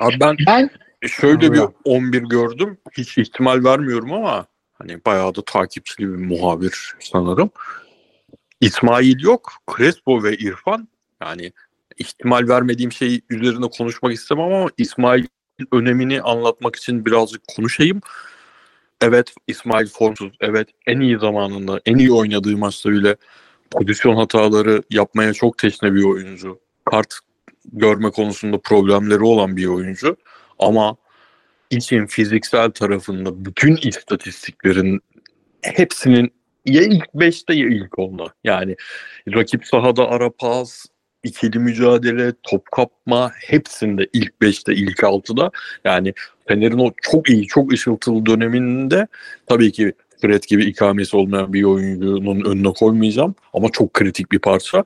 Abi ben Ben şöyle bir Allah. 11 gördüm. Hiç ihtimal vermiyorum ama hani bayağı da takipçili bir muhabir sanırım. İsmail yok. Crespo ve İrfan. Yani ihtimal vermediğim şey üzerine konuşmak istemem ama İsmail önemini anlatmak için birazcık konuşayım. Evet İsmail formsuz. Evet en iyi zamanında en iyi oynadığı maçta bile pozisyon hataları yapmaya çok teşne bir oyuncu. Kart görme konusunda problemleri olan bir oyuncu. Ama için fiziksel tarafında bütün istatistiklerin hepsinin ya ilk 5'te ya ilk 10'da. Yani rakip sahada ara pas, ikili mücadele, top kapma hepsinde ilk 5'te ilk 6'da. Yani Fener'in o çok iyi, çok ışıltılı döneminde tabii ki Fred gibi ikamesi olmayan bir oyuncunun önüne koymayacağım ama çok kritik bir parça.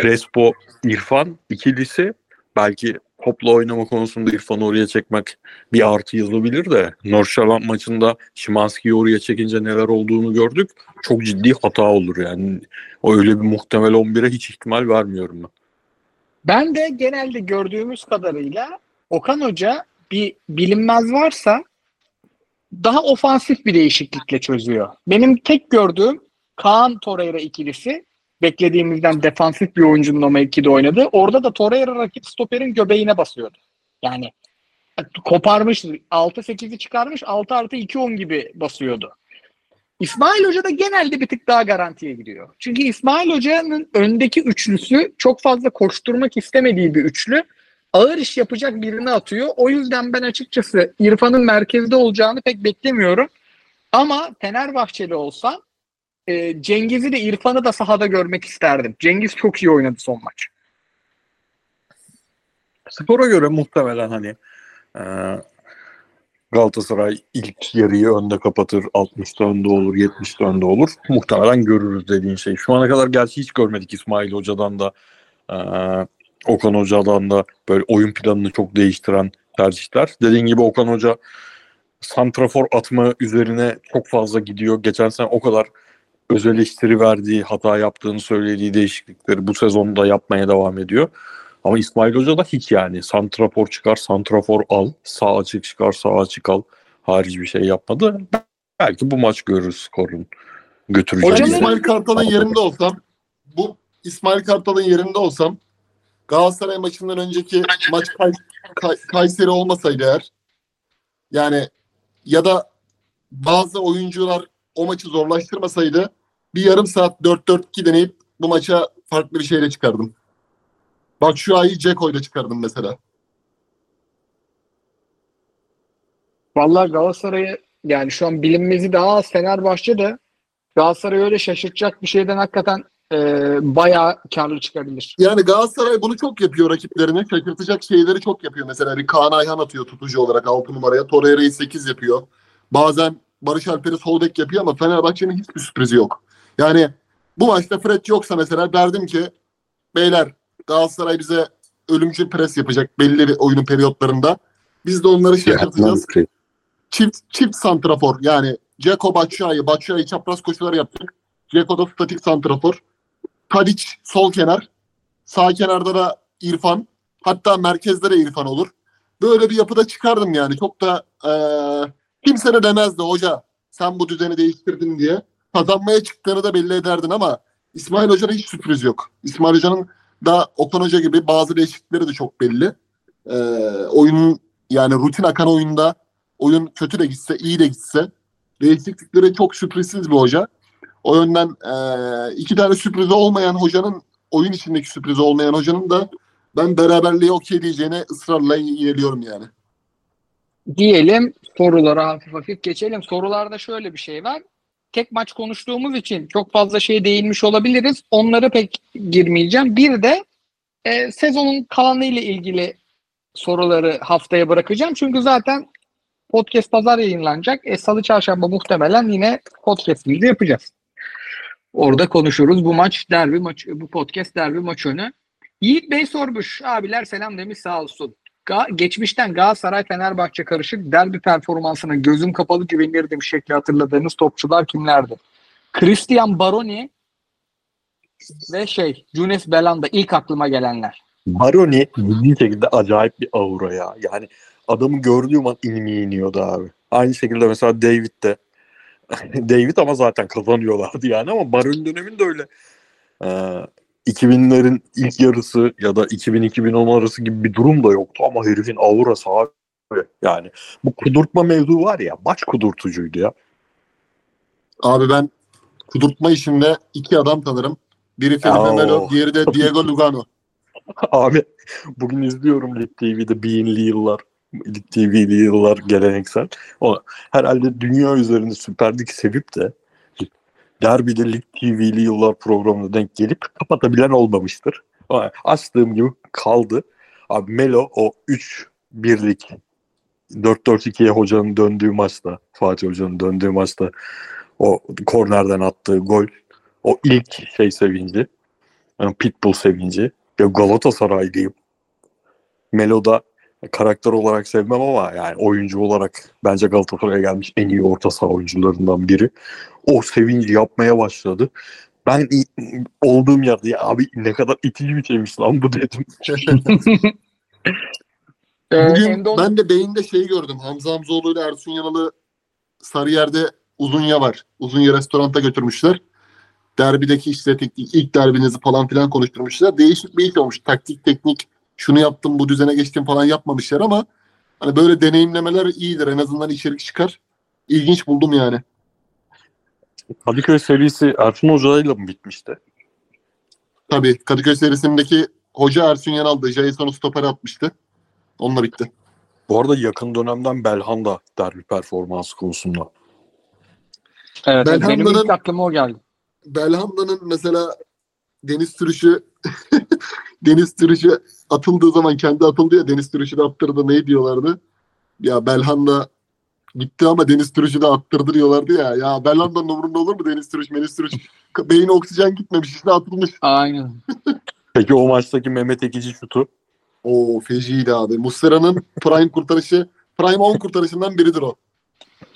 Crespo, İrfan ikilisi belki topla oynama konusunda İrfan'ı oraya çekmek bir artı yazılabilir de Norşaland maçında Şimanski'yi oraya çekince neler olduğunu gördük. Çok ciddi hata olur yani. O öyle bir muhtemel 11'e hiç ihtimal vermiyorum ben. Ben de genelde gördüğümüz kadarıyla Okan Hoca bir bilinmez varsa daha ofansif bir değişiklikle çözüyor. Benim tek gördüğüm Kaan Torreira ikilisi beklediğimizden defansif bir oyuncunun o mevkide oynadı. Orada da Torreira rakip stoperin göbeğine basıyordu. Yani koparmış 6-8'i çıkarmış 6 artı 2-10 gibi basıyordu. İsmail Hoca da genelde bir tık daha garantiye gidiyor. Çünkü İsmail Hoca'nın öndeki üçlüsü çok fazla koşturmak istemediği bir üçlü. Ağır iş yapacak birini atıyor. O yüzden ben açıkçası İrfan'ın merkezde olacağını pek beklemiyorum. Ama Fenerbahçeli olsam e, Cengiz'i de İrfan'ı da sahada görmek isterdim. Cengiz çok iyi oynadı son maç. Spora göre muhtemelen hani e, Galatasaray ilk yarıyı önde kapatır. 60'ta önde olur, 70'te önde olur. Muhtemelen görürüz dediğin şey. Şu ana kadar gerçi hiç görmedik İsmail Hoca'dan da e, Okan Hoca'dan da böyle oyun planını çok değiştiren tercihler. Dediğin gibi Okan Hoca santrafor atma üzerine çok fazla gidiyor. Geçen sene o kadar öz eleştiri verdiği, hata yaptığını söylediği değişiklikleri bu sezonda yapmaya devam ediyor. Ama İsmail Hoca da hiç yani santrafor çıkar, santrafor al, sağ açık çıkar, sağ açık al. Harici bir şey yapmadı. Belki bu maç görürüz skorun götüreceği. Hocam İsmail Kartal'ın yerinde olsam bu İsmail Kartal'ın yerinde olsam Galatasaray maçından önceki maç Kay- Kay- Kayseri olmasaydı eğer yani ya da bazı oyuncular o maçı zorlaştırmasaydı bir yarım saat 4-4-2 deneyip bu maça farklı bir şeyle çıkardım. Bak şu ayı Ceko ile çıkardım mesela. Vallahi Galatasaray'ı yani şu an bilinmezi daha az Fenerbahçe de Galatasaray öyle şaşırtacak bir şeyden hakikaten e, bayağı karlı çıkabilir. Yani Galatasaray bunu çok yapıyor rakiplerine. Şaşırtacak şeyleri çok yapıyor. Mesela bir Kaan Ayhan atıyor tutucu olarak 6 numaraya. Torreira'yı 8 yapıyor. Bazen Barış Alper'i sol bek yapıyor ama Fenerbahçe'nin hiçbir sürprizi yok. Yani bu maçta Fred yoksa mesela derdim ki beyler Galatasaray bize ölümcül pres yapacak belli bir oyunun periyotlarında. Biz de onları şaşırtacağız. Çift, çift santrafor yani Ceko Batshuayi, Batshuayi çapraz koşular yaptık. Ceko da statik santrafor. Tadic sol kenar. Sağ kenarda da İrfan. Hatta merkezde de İrfan olur. Böyle bir yapıda çıkardım yani. Çok da eee kimse de demezdi hoca sen bu düzeni değiştirdin diye. Kazanmaya çıktığını da belli ederdin ama İsmail Hoca'da hiç sürpriz yok. İsmail Hoca'nın da Okan Hoca gibi bazı değişiklikleri de çok belli. Eee oyunun yani rutin akan oyunda oyun kötü de gitse iyi de gitse değişiklikleri çok sürprizsiz bir hoca. O yönden eee, iki tane sürprizi olmayan hocanın oyun içindeki sürprizi olmayan hocanın da ben beraberliğe okey diyeceğine ısrarla yeliyorum yani. Diyelim sorulara hafif hafif geçelim. Sorularda şöyle bir şey var. Tek maç konuştuğumuz için çok fazla şey değinmiş olabiliriz. Onlara pek girmeyeceğim. Bir de e, sezonun kalanı ile ilgili soruları haftaya bırakacağım. Çünkü zaten podcast pazar yayınlanacak. E, Salı çarşamba muhtemelen yine podcast'imizi yapacağız. Orada konuşuruz. Bu maç derbi maç, bu podcast derbi maç önü. Yiğit Bey sormuş. Abiler selam demiş sağ olsun. Ga- geçmişten Galatasaray Fenerbahçe karışık derbi performansına gözüm kapalı güvenirdim şekli hatırladığınız topçular kimlerdi? Christian Baroni ve şey Junes Belanda ilk aklıma gelenler. Baroni ciddi şekilde acayip bir aura ya. Yani adamı gördüğüm an inimi iniyordu abi. Aynı şekilde mesela David de David ama zaten kazanıyorlardı yani ama Baroni döneminde öyle ee, 2000'lerin ilk yarısı ya da 2000-2010 arası gibi bir durum da yoktu ama herifin aurası abi. Yani bu kudurtma mevzu var ya baş kudurtucuydu ya. Abi ben kudurtma işinde iki adam tanırım. Biri Felipe. Melo, diğeri de Diego Lugano. Abi bugün izliyorum Lig TV'de Bean'li yıllar. Lig TV'li yıllar geleneksel. O, herhalde dünya üzerinde Süper Lig sevip de derbide Lig TV'li yıllar programına denk gelip kapatabilen olmamıştır. Açtığım gibi kaldı. Abi Melo o 3 birlik 4-4-2'ye hocanın döndüğü maçta Fatih Hoca'nın döndüğü maçta o kornerden attığı gol o ilk şey sevinci yani Pitbull sevinci ya Galatasaraylıyım. Melo'da karakter olarak sevmem ama yani oyuncu olarak bence Galatasaray'a gelmiş en iyi orta saha oyuncularından biri. O sevinci yapmaya başladı. Ben i- olduğum yerde ya abi ne kadar itici bir şeymiş lan bu dedim. Ee, Bugün ben de beyinde şeyi gördüm. Hamza Hamzoğlu ile Ersun Yanal'ı Sarıyer'de Uzunya var. Uzunya restoranta götürmüşler. Derbideki işte teknik ilk derbinizi falan filan konuşturmuşlar. Değişik bir iş olmuş. Taktik, teknik, şunu yaptım, bu düzene geçtim falan yapmamışlar ama hani böyle deneyimlemeler iyidir. En azından içerik çıkar. İlginç buldum yani. Kadıköy serisi Ersun Hoca'yla mı bitmişti? Tabii Kadıköy serisindeki hoca Ersun Yanal da Jason'u stoper atmıştı. Onunla bitti. Bu arada yakın dönemden Belhanda derbi performansı konusunda. Evet, Ben benim ilk aklıma o geldi. Belhanda'nın mesela deniz sürüşü deniz sürüşü atıldığı zaman kendi atıldı ya deniz sürüşü de attırdı ne diyorlardı? Ya Belhanda gitti ama deniz sürüşü de attırdı diyorlardı ya. Ya Belhanda'nın umurunda olur mu deniz sürüş, deniz sürüş? Beyine oksijen gitmemiş işte atılmış. Aynen. Peki o maçtaki Mehmet Ekici şutu Oo feciydi abi. Muslera'nın prime kurtarışı prime 10 kurtarışından biridir o.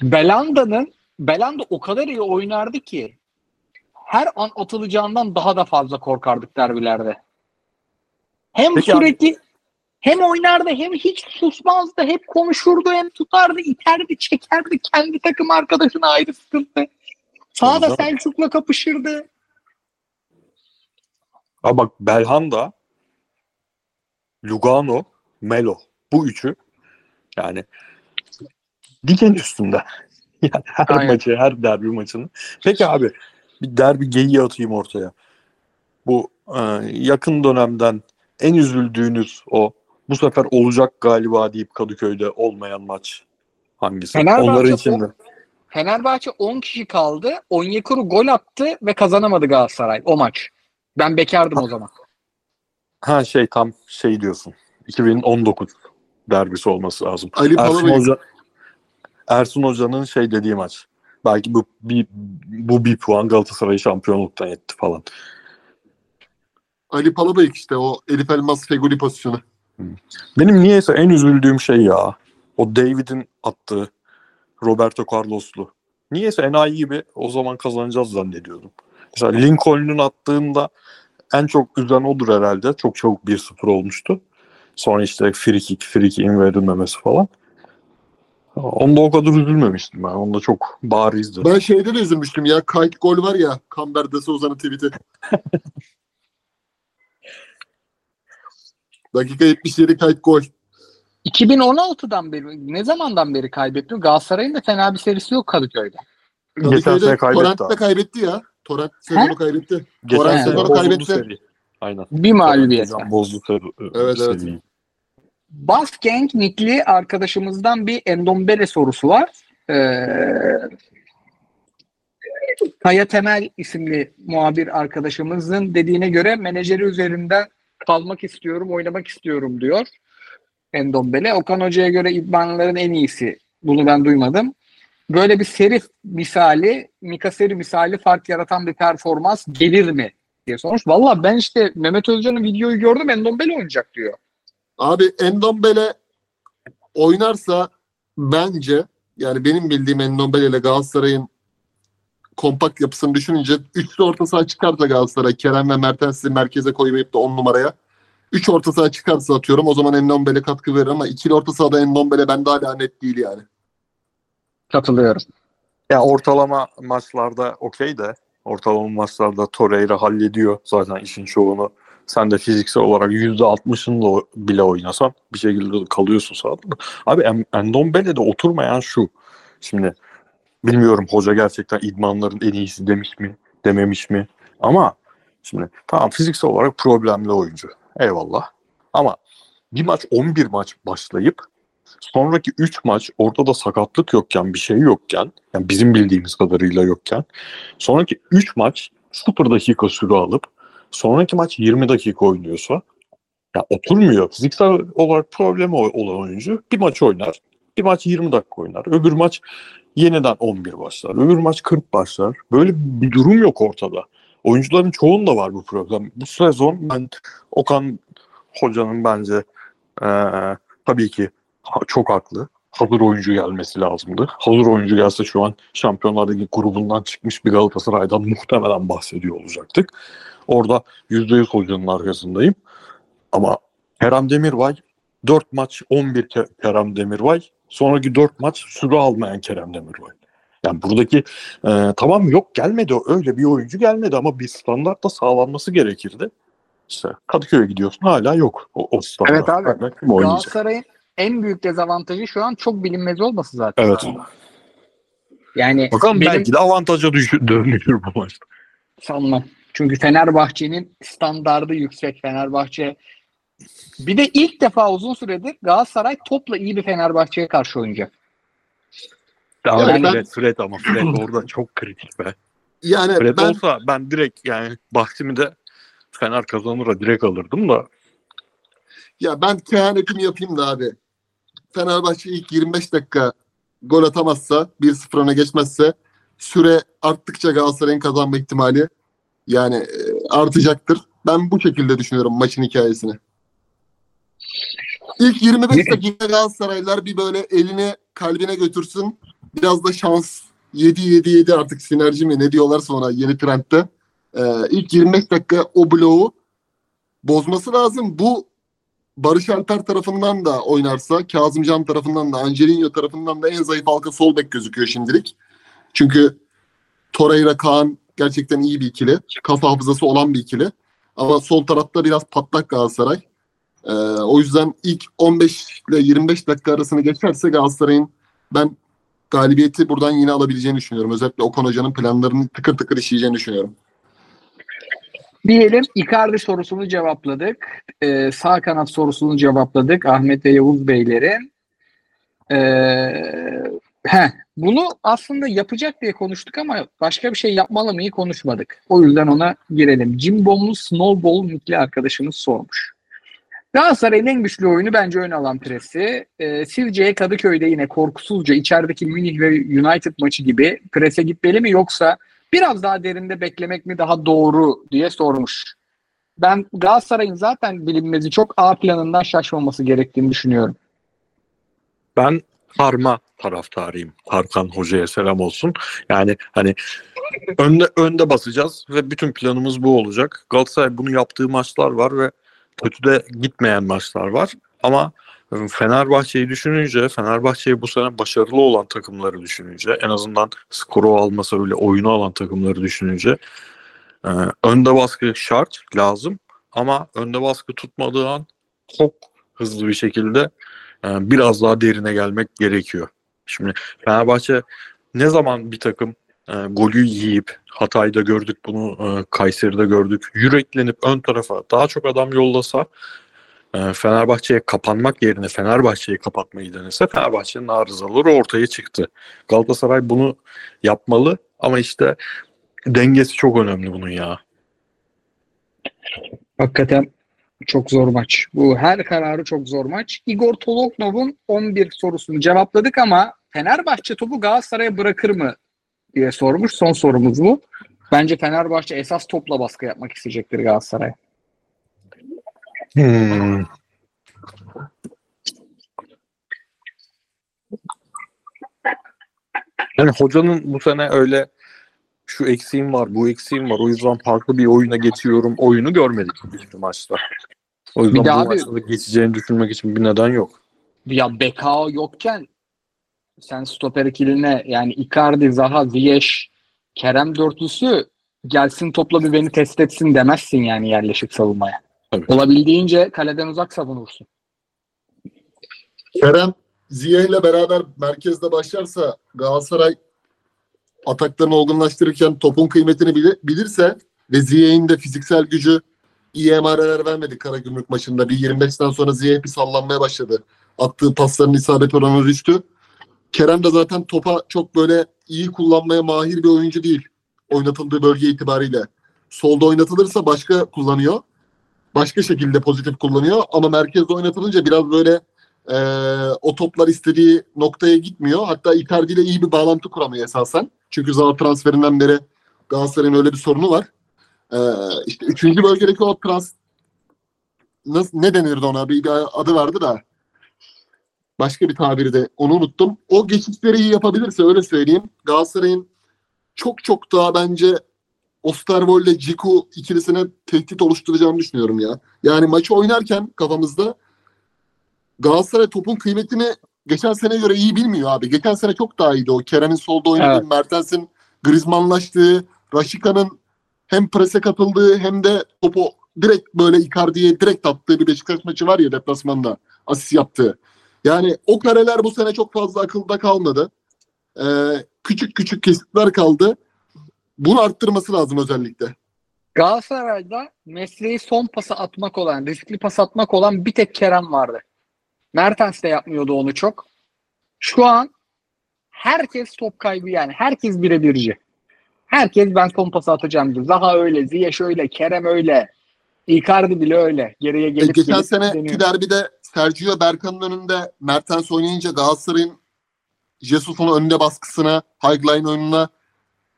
Belanda'nın Belanda o kadar iyi oynardı ki her an atılacağından daha da fazla korkardık derbilerde. Hem Peki abi- sürekli hem oynardı hem hiç susmazdı. Hep konuşurdu hem tutardı, iterdi, çekerdi. Kendi takım arkadaşına ayrı sıkıntı. Sağda. Selçuk'la kapışırdı. Ha bak Belhanda, Lugano, Melo. Bu üçü yani diken üstünde. Yani her Aynen. maçı, her derbi maçını. Peki abi bir derbi geyiği atayım ortaya. Bu e, yakın dönemden en üzüldüğünüz o bu sefer olacak galiba deyip Kadıköy'de olmayan maç hangisi? Fenerbahçe Onların içinde. Fenerbahçe 10 kişi kaldı. Onyekuru gol attı ve kazanamadı Galatasaray o maç. Ben bekardım o zaman. Ha şey tam şey diyorsun. 2019 derbisi olması lazım. Ali Ersun Hoca Ersun Hoca'nın şey dediği maç. Belki bu bir bu bir puan Galatasaray'ı şampiyonluktan etti falan. Ali Palabey işte o Elif Elmas Feguli pozisyonu. Benim niyeyse en üzüldüğüm şey ya. O David'in attığı Roberto Carlos'lu. Niyeyse enayi gibi o zaman kazanacağız zannediyordum. Mesela Lincoln'un attığında en çok üzen odur herhalde. Çok çabuk 1-0 olmuştu. Sonra işte free kick, free kick'in verilmemesi falan. Onda o kadar üzülmemiştim ben. Onda çok barizdi. Ben şeyde de üzülmüştüm ya. Kayıt gol var ya. Kamber de Souza'nın tweet'i. Dakika 77 kayıt gol. 2016'dan beri ne zamandan beri kaybetmiyor? Galatasaray'ın da fena bir serisi yok Kadıköy'de. Geçen sene Kadıköy'de kaybetti Torrent'te kaybetti ya. Torrent sezonu kaybetti. Sene sezonu kaybetti. seri. Aynen. Bir mağlubiyet. Bozdu seri. Evet, evet. seriyi. Baskenk nikli arkadaşımızdan bir Endombele sorusu var. Ee, Kaya Temel isimli muhabir arkadaşımızın dediğine göre menajeri üzerinden kalmak istiyorum, oynamak istiyorum diyor Endombele. Okan Hoca'ya göre idmanların en iyisi. Bunu ben duymadım. Böyle bir seri misali, Mika seri misali fark yaratan bir performans gelir mi diye sormuş. Valla ben işte Mehmet Özcan'ın videoyu gördüm Endombele oynayacak diyor. Abi Endombele oynarsa bence yani benim bildiğim Endombele ile Galatasaray'ın kompakt yapısını düşününce üçlü orta saha çıkarsa Galatasaray Kerem ve Mertens'i merkeze koymayıp da 10 numaraya 3 orta saha çıkarsa atıyorum o zaman Endombele katkı verir ama ikili orta sahada Endombele bende hala net değil yani. Katılıyorum. Ya ortalama maçlarda okey de ortalama maçlarda Torreira hallediyor zaten işin çoğunu. Sen de fiziksel olarak %60'ını da bile oynasan bir şekilde kalıyorsun sahada. Abi En- Endombele'de oturmayan şu. Şimdi bilmiyorum hoca gerçekten idmanların en iyisi demiş mi dememiş mi ama şimdi tamam fiziksel olarak problemli oyuncu. Eyvallah. Ama bir maç 11 maç başlayıp sonraki 3 maç ortada sakatlık yokken bir şey yokken yani bizim bildiğimiz kadarıyla yokken sonraki 3 maç 0 dakika süre alıp sonraki maç 20 dakika oynuyorsa ya oturmuyor. Fiziksel olarak problemi olan oyuncu bir maç oynar. Bir maç 20 dakika oynar. Öbür maç yeniden 11 başlar. Öbür maç 40 başlar. Böyle bir durum yok ortada. Oyuncuların çoğunda var bu problem. Bu sezon ben Okan Hoca'nın bence Ee, tabii ki ha- çok haklı. Hazır oyuncu gelmesi lazımdı. Hazır oyuncu gelse şu an Şampiyonlar Ligi grubundan çıkmış bir Galatasaray'dan muhtemelen bahsediyor olacaktık. Orada %100 hocanın arkasındayım. Ama Kerem Demirbay 4 maç 11 Ke- Kerem Demirbay. Sonraki 4 maç süre almayan Kerem Demirbay. Yani buradaki e, tamam yok gelmedi öyle bir oyuncu gelmedi ama bir standart da sağlanması gerekirdi. İşte Kadıköy'e gidiyorsun hala yok o, o standart. Evet abi. Hala kim? Galatasaray'ın en büyük dezavantajı şu an çok bilinmez olması zaten. Evet. Yani Bakalım benim belki de avantaja düşür, dönüşür bu maçta. sanmam. Çünkü Fenerbahçe'nin standardı yüksek. Fenerbahçe bir de ilk defa uzun süredir Galatasaray topla iyi bir Fenerbahçe'ye karşı oynayacak. Daha Yani Fred, ben- Fred ama Fred orada çok kritik be. Yani Fred ben olsa ben direkt yani bahsimi de Fener kazanır direkt alırdım da ya ben kehanetimi yapayım da abi. Fenerbahçe ilk 25 dakika gol atamazsa 1-0 öne geçmezse süre arttıkça Galatasaray'ın kazanma ihtimali yani e, artacaktır. Ben bu şekilde düşünüyorum maçın hikayesini. İlk 25 dakika Galatasaraylılar bir böyle eline kalbine götürsün. Biraz da şans 7-7-7 artık sinerji mi ne diyorlarsa ona yeni trendte. Ee, ilk 25 dakika o bloğu bozması lazım. Bu Barış Alper tarafından da oynarsa, Kazımcan tarafından da, Angelino tarafından da en zayıf halka sol bek gözüküyor şimdilik. Çünkü Torreira Kaan gerçekten iyi bir ikili. Kafa hafızası olan bir ikili. Ama sol tarafta biraz patlak Galatasaray. Ee, o yüzden ilk 15 ile 25 dakika arasını geçerse Galatasaray'ın ben galibiyeti buradan yine alabileceğini düşünüyorum. Özellikle Okan Hoca'nın planlarını tıkır tıkır işleyeceğini düşünüyorum. Diyelim Icardi sorusunu cevapladık. Ee, sağ kanat sorusunu cevapladık. Ahmet ve Yavuz Beylerin. Ee, heh, bunu aslında yapacak diye konuştuk ama başka bir şey yapmalı mıyı konuşmadık. O yüzden ona girelim. Cimbomlu Snowball nikli arkadaşımız sormuş. Galatasaray'ın en güçlü oyunu bence ön alan presi. Ee, sizce Kadıköy'de yine korkusuzca içerideki Münih ve United maçı gibi prese gitmeli mi yoksa biraz daha derinde beklemek mi daha doğru diye sormuş. Ben Galatasaray'ın zaten bilinmezi çok A planından şaşmaması gerektiğini düşünüyorum. ben karma taraftarıyım. Tarkan Hoca'ya selam olsun. Yani hani önde önde basacağız ve bütün planımız bu olacak. Galatasaray bunu yaptığı maçlar var ve kötüde gitmeyen maçlar var. Ama Fenerbahçe'yi düşününce, Fenerbahçe'yi bu sene başarılı olan takımları düşününce, en azından skoru almasa öyle oyunu alan takımları düşününce e, önde baskı şart, lazım. Ama önde baskı tutmadığı an çok hızlı bir şekilde e, biraz daha derine gelmek gerekiyor. Şimdi Fenerbahçe ne zaman bir takım e, golü yiyip Hatay'da gördük bunu, e, Kayseri'de gördük. Yüreklenip ön tarafa daha çok adam yollasa e, Fenerbahçe'ye kapanmak yerine Fenerbahçe'yi kapatmayı denese Fenerbahçe'nin arızaları ortaya çıktı. Galatasaray bunu yapmalı ama işte dengesi çok önemli bunun ya. Hakikaten çok zor maç. Bu her kararı çok zor maç. Igor Toloknov'un 11 sorusunu cevapladık ama Fenerbahçe topu Galatasaray'a bırakır mı diye sormuş. Son sorumuz bu. Bence Fenerbahçe esas topla baskı yapmak isteyecektir Galatasaray'a. Hmm. Yani hocanın bu sene öyle şu eksiğim var, bu eksiğim var. O yüzden farklı bir oyuna geçiyorum. Oyunu görmedik hiçbir maçta. O yüzden Bir bu abi- maçta da geçeceğini düşünmek için bir neden yok. Ya Bekao yokken sen stoper ikiline yani Icardi, Zaha, Ziyech, Kerem dörtlüsü gelsin topla bir beni test etsin demezsin yani yerleşik savunmaya. Tabii. Olabildiğince kaleden uzak savunursun. Kerem Ziya ile beraber merkezde başlarsa Galatasaray ataklarını olgunlaştırırken topun kıymetini bili- bilirse ve Ziyech'in de fiziksel gücü iyi emareler vermedi Karagümrük maçında. Bir 25'ten sonra Ziyech bir sallanmaya başladı. Attığı pasların isabet oranı düştü. Kerem de zaten topa çok böyle iyi kullanmaya mahir bir oyuncu değil. Oynatıldığı bölge itibariyle. Solda oynatılırsa başka kullanıyor. Başka şekilde pozitif kullanıyor. Ama merkezde oynatılınca biraz böyle e, o toplar istediği noktaya gitmiyor. Hatta Icardi ile iyi bir bağlantı kuramıyor esasen. Çünkü Zaha transferinden beri Galatasaray'ın öyle bir sorunu var. E, işte üçüncü bölgedeki o trans nasıl, ne denirdi ona? Bir, bir adı vardı da. Başka bir tabiri de onu unuttum. O geçişleri iyi yapabilirse öyle söyleyeyim. Galatasaray'ın çok çok daha bence Osterwold Ciku ikilisine tehdit oluşturacağını düşünüyorum ya. Yani maçı oynarken kafamızda Galatasaray topun kıymetini geçen sene göre iyi bilmiyor abi. Geçen sene çok daha iyiydi o. Kerem'in solda oynadığı, Evet. Mertens'in Griezmann'laştığı, Raşika'nın hem prese katıldığı hem de topu direkt böyle Icardi'ye direkt attığı bir Beşiktaş maçı var ya deplasmanda asist yaptığı. Yani o kareler bu sene çok fazla akılda kalmadı. Ee, küçük küçük kesitler kaldı. Bunu arttırması lazım özellikle. Galatasaray'da mesleği son pası atmak olan, riskli pas atmak olan bir tek Kerem vardı. Mertens de yapmıyordu onu çok. Şu an herkes top kaybı yani. Herkes birebirci. Herkes ben son pası atacağım diyor. Zaha öyle, Ziyech öyle, Kerem öyle. Icardi bile öyle. Geriye E, gelip geçen gelip seneki deniyor. derbide Sergio Berkan'ın önünde Mertens oynayınca Galatasaray'ın Jesus'un önünde baskısına, highline oyununa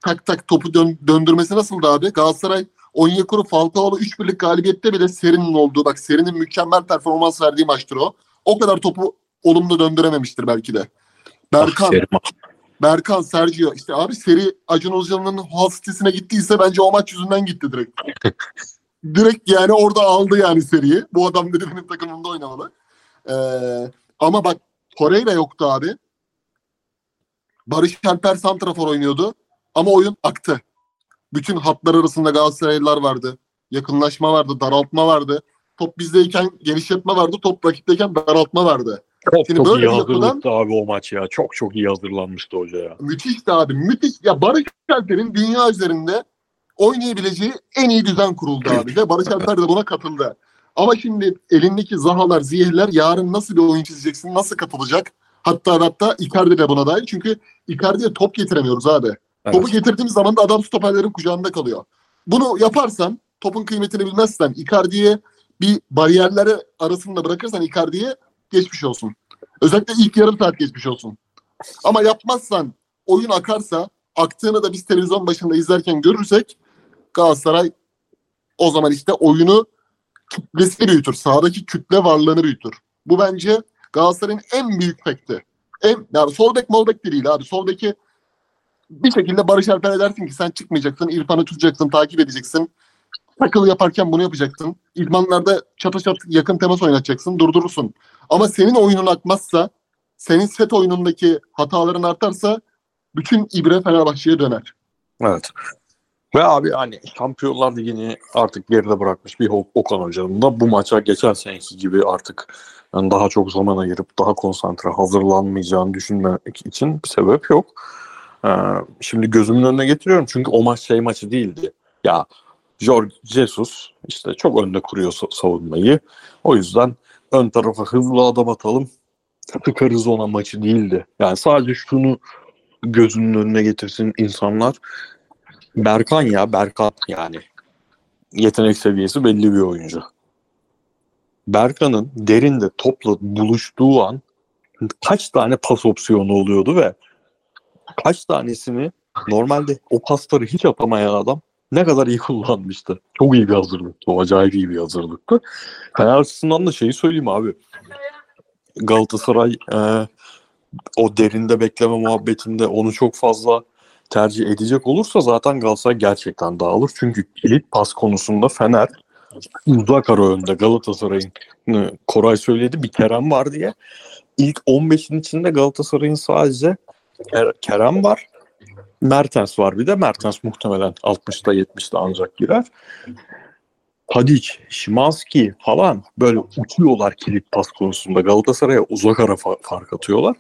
tak tak topu dön- döndürmesi nasıldı abi? Galatasaray Onyekuru Falcao'lu 3 birlik galibiyette bile Seri'nin olduğu, bak Seri'nin mükemmel performans verdiği maçtır o. O kadar topu olumlu döndürememiştir belki de. Berkan, Aferin. Berkan, Sergio. işte abi Seri Acun Ilıcalı'nın hal sitesine gittiyse bence o maç yüzünden gitti direkt. direkt yani orada aldı yani seriyi. Bu adam dedi benim takımımda oynamalı. Ee, ama bak Torreira yoktu abi. Barış Alper Santrafor oynuyordu. Ama oyun aktı. Bütün hatlar arasında Galatasaraylılar vardı. Yakınlaşma vardı, daraltma vardı. Top bizdeyken genişletme vardı, top rakipteyken daraltma vardı. Çok Şimdi çok böyle iyi hazırlıktı abi o maç ya. Çok çok iyi hazırlanmıştı hoca ya. Müthişti abi. Müthiş. Ya Barış Alper'in dünya üzerinde oynayabileceği en iyi düzen kuruldu abi. Ve Barış Alper de buna katıldı. Ama şimdi elindeki Zahalar, Ziyehler yarın nasıl bir oyun çizeceksin, nasıl katılacak? Hatta hatta Icardi de buna dahil. Çünkü Icardi'ye top getiremiyoruz abi. Topu getirdiğimiz zaman da adam stoperlerin kucağında kalıyor. Bunu yaparsan, topun kıymetini bilmezsen, Icardi'ye bir bariyerleri arasında bırakırsan Icardi'ye geçmiş olsun. Özellikle ilk yarım saat geçmiş olsun. Ama yapmazsan, oyun akarsa, aktığını da biz televizyon başında izlerken görürsek Galatasaray o zaman işte oyunu kütlesini büyütür. Sahadaki kütle varlığını büyütür. Bu bence Galatasaray'ın en büyük fekti. En, yani sol bek mol bek de değil abi. Sol bir şekilde Barış Alper'e dersin ki sen çıkmayacaksın, İrfan'ı tutacaksın, takip edeceksin. Takıl yaparken bunu yapacaksın. İdmanlarda çata çat yakın temas oynatacaksın, durdurursun. Ama senin oyunun akmazsa, senin set oyunundaki hataların artarsa bütün ibre Fenerbahçe'ye döner. Evet. Ve abi hani Şampiyonlar Ligi'ni artık geride bırakmış bir Ok- Okan Hoca'nın da bu maça geçen seneki gibi artık yani daha çok zaman ayırıp daha konsantre hazırlanmayacağını düşünmek için bir sebep yok. Ee, şimdi gözümün önüne getiriyorum çünkü o maç şey maçı değildi. Ya Jorge Jesus işte çok önde kuruyor sa- savunmayı. O yüzden ön tarafa hızlı adam atalım tıkarız ona maçı değildi. Yani sadece şunu gözünün önüne getirsin insanlar. Berkan ya Berkan yani. Yetenek seviyesi belli bir oyuncu. Berkan'ın derinde topla buluştuğu an kaç tane pas opsiyonu oluyordu ve kaç tanesini normalde o pasları hiç atamayan adam ne kadar iyi kullanmıştı. Çok iyi bir hazırlıktı. O acayip iyi bir hazırlıktı. Fener açısından da şeyi söyleyeyim abi. Galatasaray e, o derinde bekleme muhabbetinde onu çok fazla tercih edecek olursa zaten Galatasaray gerçekten dağılır. Çünkü kilit pas konusunda Fener uzak ara önde Galatasaray'ın Koray söyledi bir Kerem var diye. İlk 15'in içinde Galatasaray'ın sadece Ker- Kerem var. Mertens var bir de. Mertens muhtemelen 60'ta 70'te ancak girer. Tadic, Şimanski falan böyle uçuyorlar kilit pas konusunda. Galatasaray'a uzak ara fa- fark atıyorlar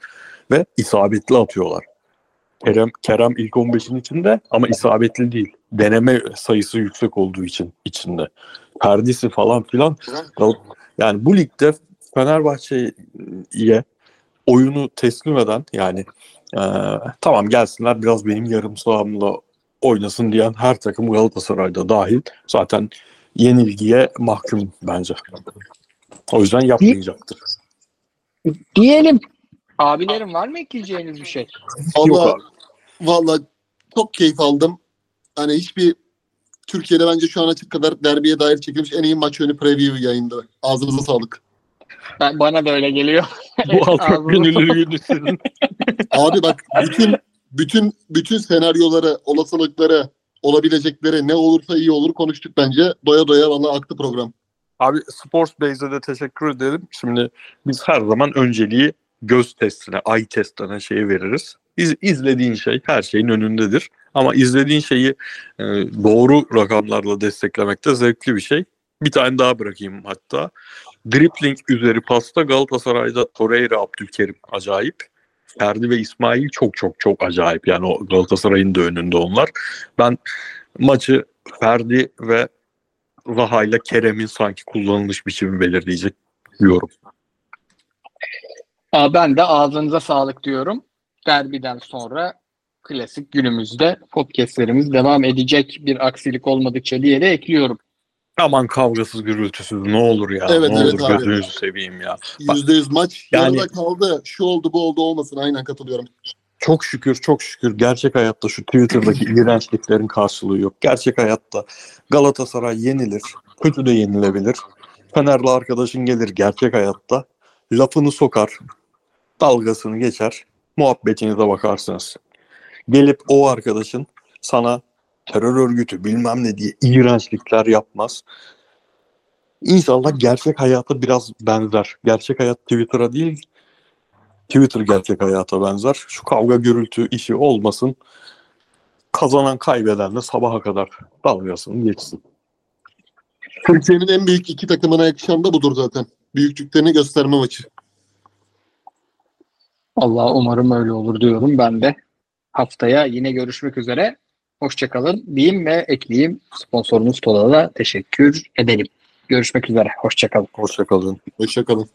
ve isabetli atıyorlar. Kerem, Kerem ilk 15'in içinde ama isabetli değil. Deneme sayısı yüksek olduğu için içinde. Perdisi falan filan. Yani bu ligde Fenerbahçe'ye oyunu teslim eden yani e, tamam gelsinler biraz benim yarım sahamla oynasın diyen her takım Galatasaray'da dahil zaten yenilgiye mahkum bence. O yüzden yapmayacaktır. Diyelim. Abilerim var mı ekleyeceğiniz bir şey? Valla valla çok keyif aldım. Hani hiçbir Türkiye'de bence şu ana kadar derbiye dair çekilmiş en iyi maç önü preview yayında. Ağzınıza sağlık. Ben, bana da öyle geliyor. Bu halka Ağzınıza gönüllülüğünü sizin. Abi bak bütün bütün bütün senaryoları, olasılıkları, olabilecekleri ne olursa iyi olur konuştuk bence. Doya doya valla aktı program. Abi Sports Base'e de teşekkür ederim. Şimdi biz her zaman önceliği göz testine, eye testine şeyi veririz. İz, izlediğin şey her şeyin önündedir. Ama izlediğin şeyi e, doğru rakamlarla desteklemek de zevkli bir şey. Bir tane daha bırakayım hatta. Dribbling üzeri pasta Galatasaray'da Torreira, Abdülkerim acayip. Ferdi ve İsmail çok çok çok acayip. Yani o Galatasaray'ın da önünde onlar. Ben maçı Ferdi ve Zaha ile Kerem'in sanki kullanılış biçimi belirleyecek diyorum. Aa, ben de ağzınıza sağlık diyorum. Derbiden sonra klasik günümüzde podcastlerimiz devam edecek bir aksilik olmadıkça diye de ekliyorum. Aman kavgasız gürültüsüz ne olur ya. Evet, ne evet olur abi. gözünüzü seveyim ya. Yüzde yüz maç. Yani- Yarıda kaldı. Şu oldu bu oldu olmasın. Aynen katılıyorum. Çok şükür çok şükür gerçek hayatta şu Twitter'daki iğrençliklerin karşılığı yok. Gerçek hayatta Galatasaray yenilir. Kötü de yenilebilir. Fenerli arkadaşın gelir gerçek hayatta. Lafını sokar. Dalgasını geçer. Muhabbetinize bakarsınız. Gelip o arkadaşın sana terör örgütü bilmem ne diye iğrençlikler yapmaz. İnşallah gerçek hayata biraz benzer. Gerçek hayat Twitter'a değil Twitter gerçek hayata benzer. Şu kavga gürültü işi olmasın. Kazanan kaybeden de sabaha kadar dalgasını geçsin. Türkiye'nin en büyük iki takımına yakışan da budur zaten. Büyüklüklerini gösterme maçı. Allah umarım öyle olur diyorum ben de. Haftaya yine görüşmek üzere. Hoşçakalın diyeyim ve ekleyeyim. Sponsorumuz Tola'da da teşekkür edelim. Görüşmek üzere. Hoşçakalın. Hoşçakalın. Hoşçakalın.